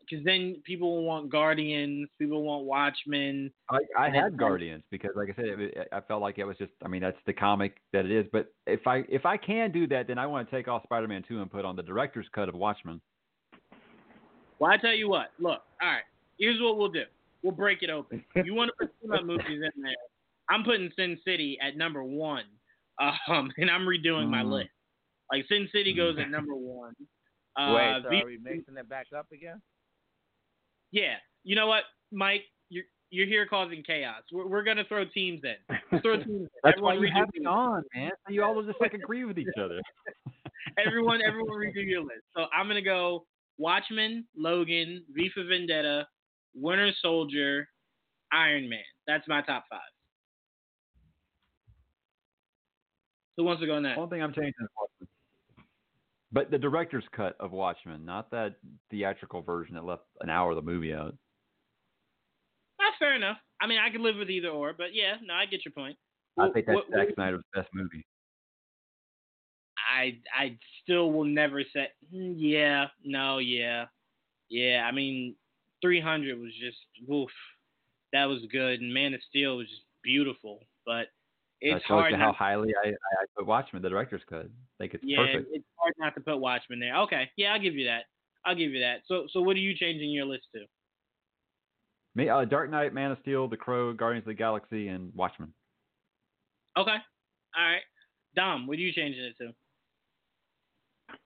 Speaker 1: Because then people will want Guardians, people want Watchmen.
Speaker 2: I, I had Guardians because, like I said, it, I felt like it was just. I mean, that's the comic that it is. But if I if I can do that, then I want to take off Spider-Man two and put on the director's cut of Watchmen.
Speaker 1: Well, I tell you what. Look, all right. Here's what we'll do. We'll break it open. [laughs] You want to put team movies in there? I'm putting Sin City at number one, um, [laughs] and I'm redoing my
Speaker 2: Mhm.
Speaker 1: list. Like Sin City goes at number [laughs] one. Uh,
Speaker 5: Wait, so are we mixing it back up again?
Speaker 1: yeah. You know what, Mike? You're you're here causing chaos. We're, we're gonna throw teams in. Throw teams. In.
Speaker 2: That's why
Speaker 1: Everyone
Speaker 2: you
Speaker 1: redo
Speaker 2: have me on, man. You all just like agree with each other.
Speaker 1: everyone, everyone redo your list. So I'm gonna go Watchmen, Logan, V for Vendetta, Winter Soldier, Iron Man. That's my top five. Who wants to go next?
Speaker 2: One thing I'm changing is Watchmen. But the director's cut of Watchmen, not that theatrical version that left an hour of the movie out.
Speaker 1: That's fair enough. I mean, I could live with either or, but yeah, no, I get your point.
Speaker 2: I think that's
Speaker 1: what-
Speaker 2: Zack Snyder's best movie.
Speaker 1: I I still will never say "Hmm, yeah, no, yeah, yeah. I mean, 300 was just woof. That was good, and Man of Steel was just beautiful. But it's
Speaker 2: that
Speaker 1: hard.
Speaker 2: you
Speaker 1: not-
Speaker 2: how highly I, I, I put Watchmen, the director's cut. I think it's
Speaker 1: yeah,
Speaker 2: perfect.
Speaker 1: it's hard not to put Watchmen there. Okay, yeah, I'll give you that. I'll give you that. So so what are you changing your list to?
Speaker 2: Me, uh, Dark Knight, Man of Steel, The Crow, Guardians of the Galaxy, and Watchmen.
Speaker 1: Okay, all right. Dom, what are you changing it to?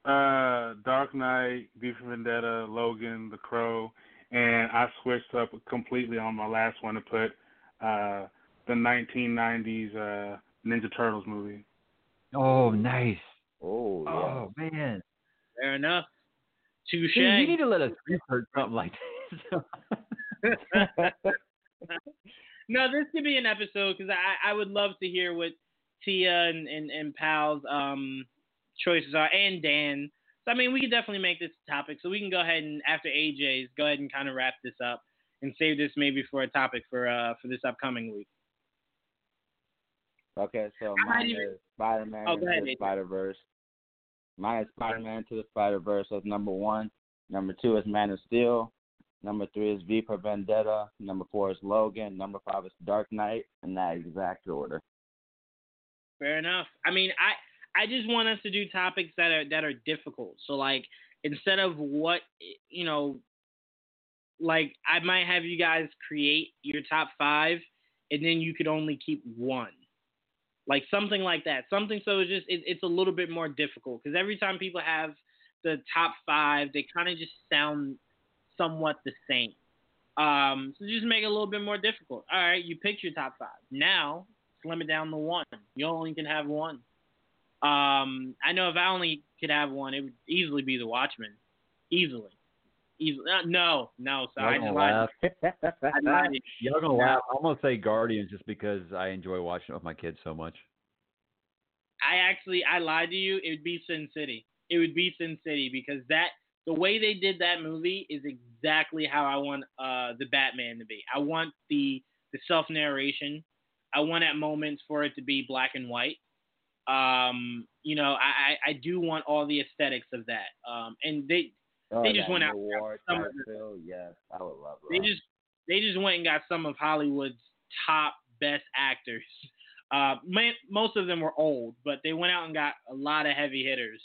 Speaker 4: Uh, Dark Knight, V for Vendetta, Logan, The Crow, and I switched up completely on my last one to put uh, the 1990s uh, Ninja Turtles movie.
Speaker 2: Oh, nice.
Speaker 5: Oh, yeah.
Speaker 2: Oh man.
Speaker 1: Fair enough. Touche.
Speaker 2: See, you need to let us research something like this. [laughs]
Speaker 1: no, this could be an episode because I, I would love to hear what Tia and, and, and Pal's um, choices are, and Dan. So, I mean, we could definitely make this a topic. So we can go ahead and, after AJ's, go ahead and kind of wrap this up and save this maybe for a topic for uh for this upcoming week.
Speaker 5: Okay, so mine
Speaker 1: even-
Speaker 5: is Spider Man
Speaker 1: Oh,
Speaker 5: into the Spider Verse. Mine is Spider Man to the Spider Verse. That's number one. Number two is Man of Steel. Number three is V for Vendetta. Number four is Logan. Number five is Dark Knight. In that exact order.
Speaker 1: Fair enough. I mean, I I just want us to do topics that are that are difficult. So like instead of what you know, like I might have you guys create your top five, and then you could only keep one, like something like that. Something so it's just it, it's a little bit more difficult because every time people have the top five, they kind of just sound somewhat the same. Um, so just make it a little bit more difficult. All right, you picked your top five. Now slim it down to one. You only can have one. Um, I know if I only could have one, it would easily be the Watchmen. Easily. Easily. Uh, no, no, sorry. I
Speaker 2: Y'all
Speaker 1: just
Speaker 2: gonna
Speaker 1: lied.
Speaker 2: laugh.
Speaker 1: I lied to you.
Speaker 2: Y'all gonna laugh. I'm gonna say Guardians just because I enjoy watching it with my kids so much.
Speaker 1: I actually I lied to you. It would be Sin City. It would be Sin City because that the way they did that movie is exactly how I want uh the Batman to be. I want the the self narration. I want at moments for it to be black and white. Um, you know, I, I, do want all the aesthetics of that. Um, and they
Speaker 5: Oh,
Speaker 1: They just went out some of the-
Speaker 5: Yes, I would love
Speaker 1: they just they just went and got some of Hollywood's top best actors. Uh, man, most of them were old, but they went out and got a lot of heavy hitters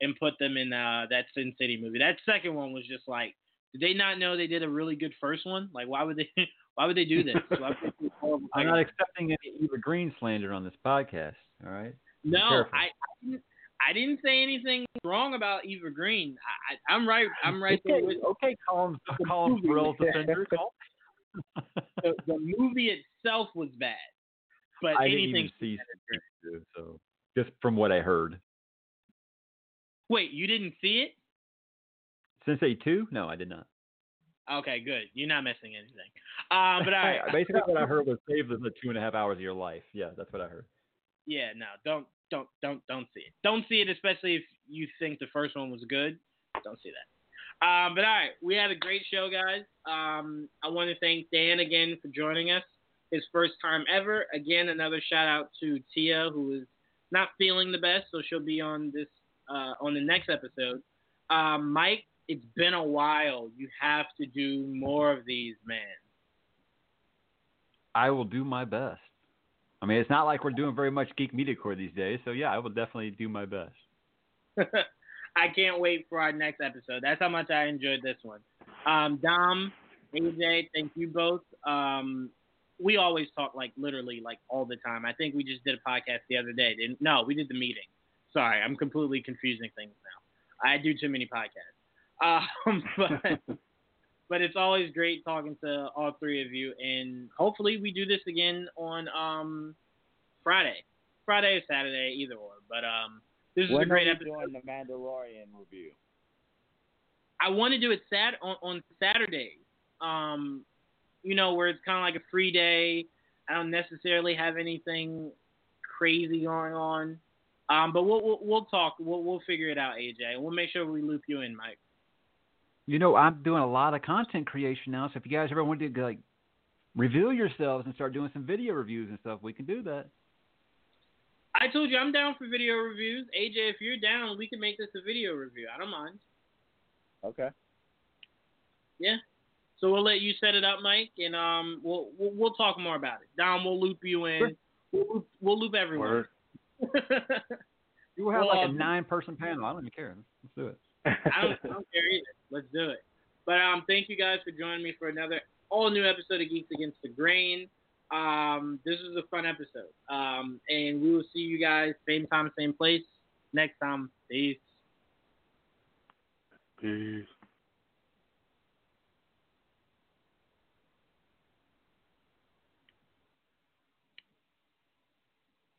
Speaker 1: and put them in uh, that Sin City movie. That second one was just like, did they not know they did a really good first one? Like, why would they? [laughs] Why would they do this? [laughs] Why would they do all
Speaker 2: I'm not accepting any Eva Green slander on this podcast. All right. Be
Speaker 1: No. I, I didn't. I didn't say anything wrong about Eva Green. I, I, I'm right. I'm right there
Speaker 2: Okay,
Speaker 1: with
Speaker 2: okay, Colin, [laughs] Colin Thrills defender. Colin. [laughs]
Speaker 1: the, the movie itself was bad, but
Speaker 2: I didn't even see Sin City two, so just from what I heard.
Speaker 1: Wait, you didn't see it?
Speaker 2: Sin City two? No, I did not.
Speaker 1: Okay, good. You're not missing anything. Um, but [laughs] all right.
Speaker 2: Basically, what I heard was save the, the two and a half hours of your life. Yeah, that's what I heard.
Speaker 1: Yeah, no, don't, don't, don't, don't see it. Don't see it, especially if you think the first one was good. Don't see that. Um, but all right, we had a great show, guys. Um, I want to thank Dan again for joining us. His first time ever. Again, another shout out to Tia, who is not feeling the best, so she'll be on this uh, on the next episode. Um, Mike, it's been a while. You have to do more of these, man.
Speaker 2: I will do my best. I mean, it's not like we're doing very much Geek Media Core these days, so yeah, I will definitely do my best. [laughs]
Speaker 1: I can't wait for our next episode. That's how much I enjoyed this one. Um, Dom, AJ, thank you both. Um, we always talk like literally like all the time. I think we just did a podcast the other day. Didn't? No, we did the meeting. Sorry, I'm completely confusing things now. I do too many podcasts. Um, [laughs] but but it's always great talking to all three of you, and hopefully we do this again on um Friday, Friday or Saturday, either or. But um, this is a great episode.
Speaker 5: doing the Mandalorian review?
Speaker 1: I want to do it sat on, on Saturdays. Um, you know, where it's kind of like a free day. I don't necessarily have anything crazy going on. Um, but we'll, we'll we'll talk. We'll we'll figure it out, AJ, we'll make sure we loop you in, Mike.
Speaker 2: You know, I'm doing a lot of content creation now, so if you guys ever want to like reveal yourselves and start doing some video reviews and stuff, we can do that.
Speaker 1: I told you I'm down for video reviews. AJ, if you're down, we can make this a video review. I don't mind.
Speaker 5: Okay.
Speaker 1: Yeah. So we'll let you set it up, Mike, and um, we'll we'll, we'll talk more about it. Don, we'll loop you in.
Speaker 2: Sure.
Speaker 1: We'll, loop, we'll loop everyone. [laughs]
Speaker 2: You will have
Speaker 1: Well,
Speaker 2: like a
Speaker 1: um,
Speaker 2: nine-person panel. I don't even care. Let's do it.
Speaker 1: I don't, I don't care either. Let's do it. But um, thank you guys for joining me for another all new episode of Geeks Against the Grain. Um, this was a fun episode. Um, and we will see you guys same time, same place next time. Peace.
Speaker 4: Peace.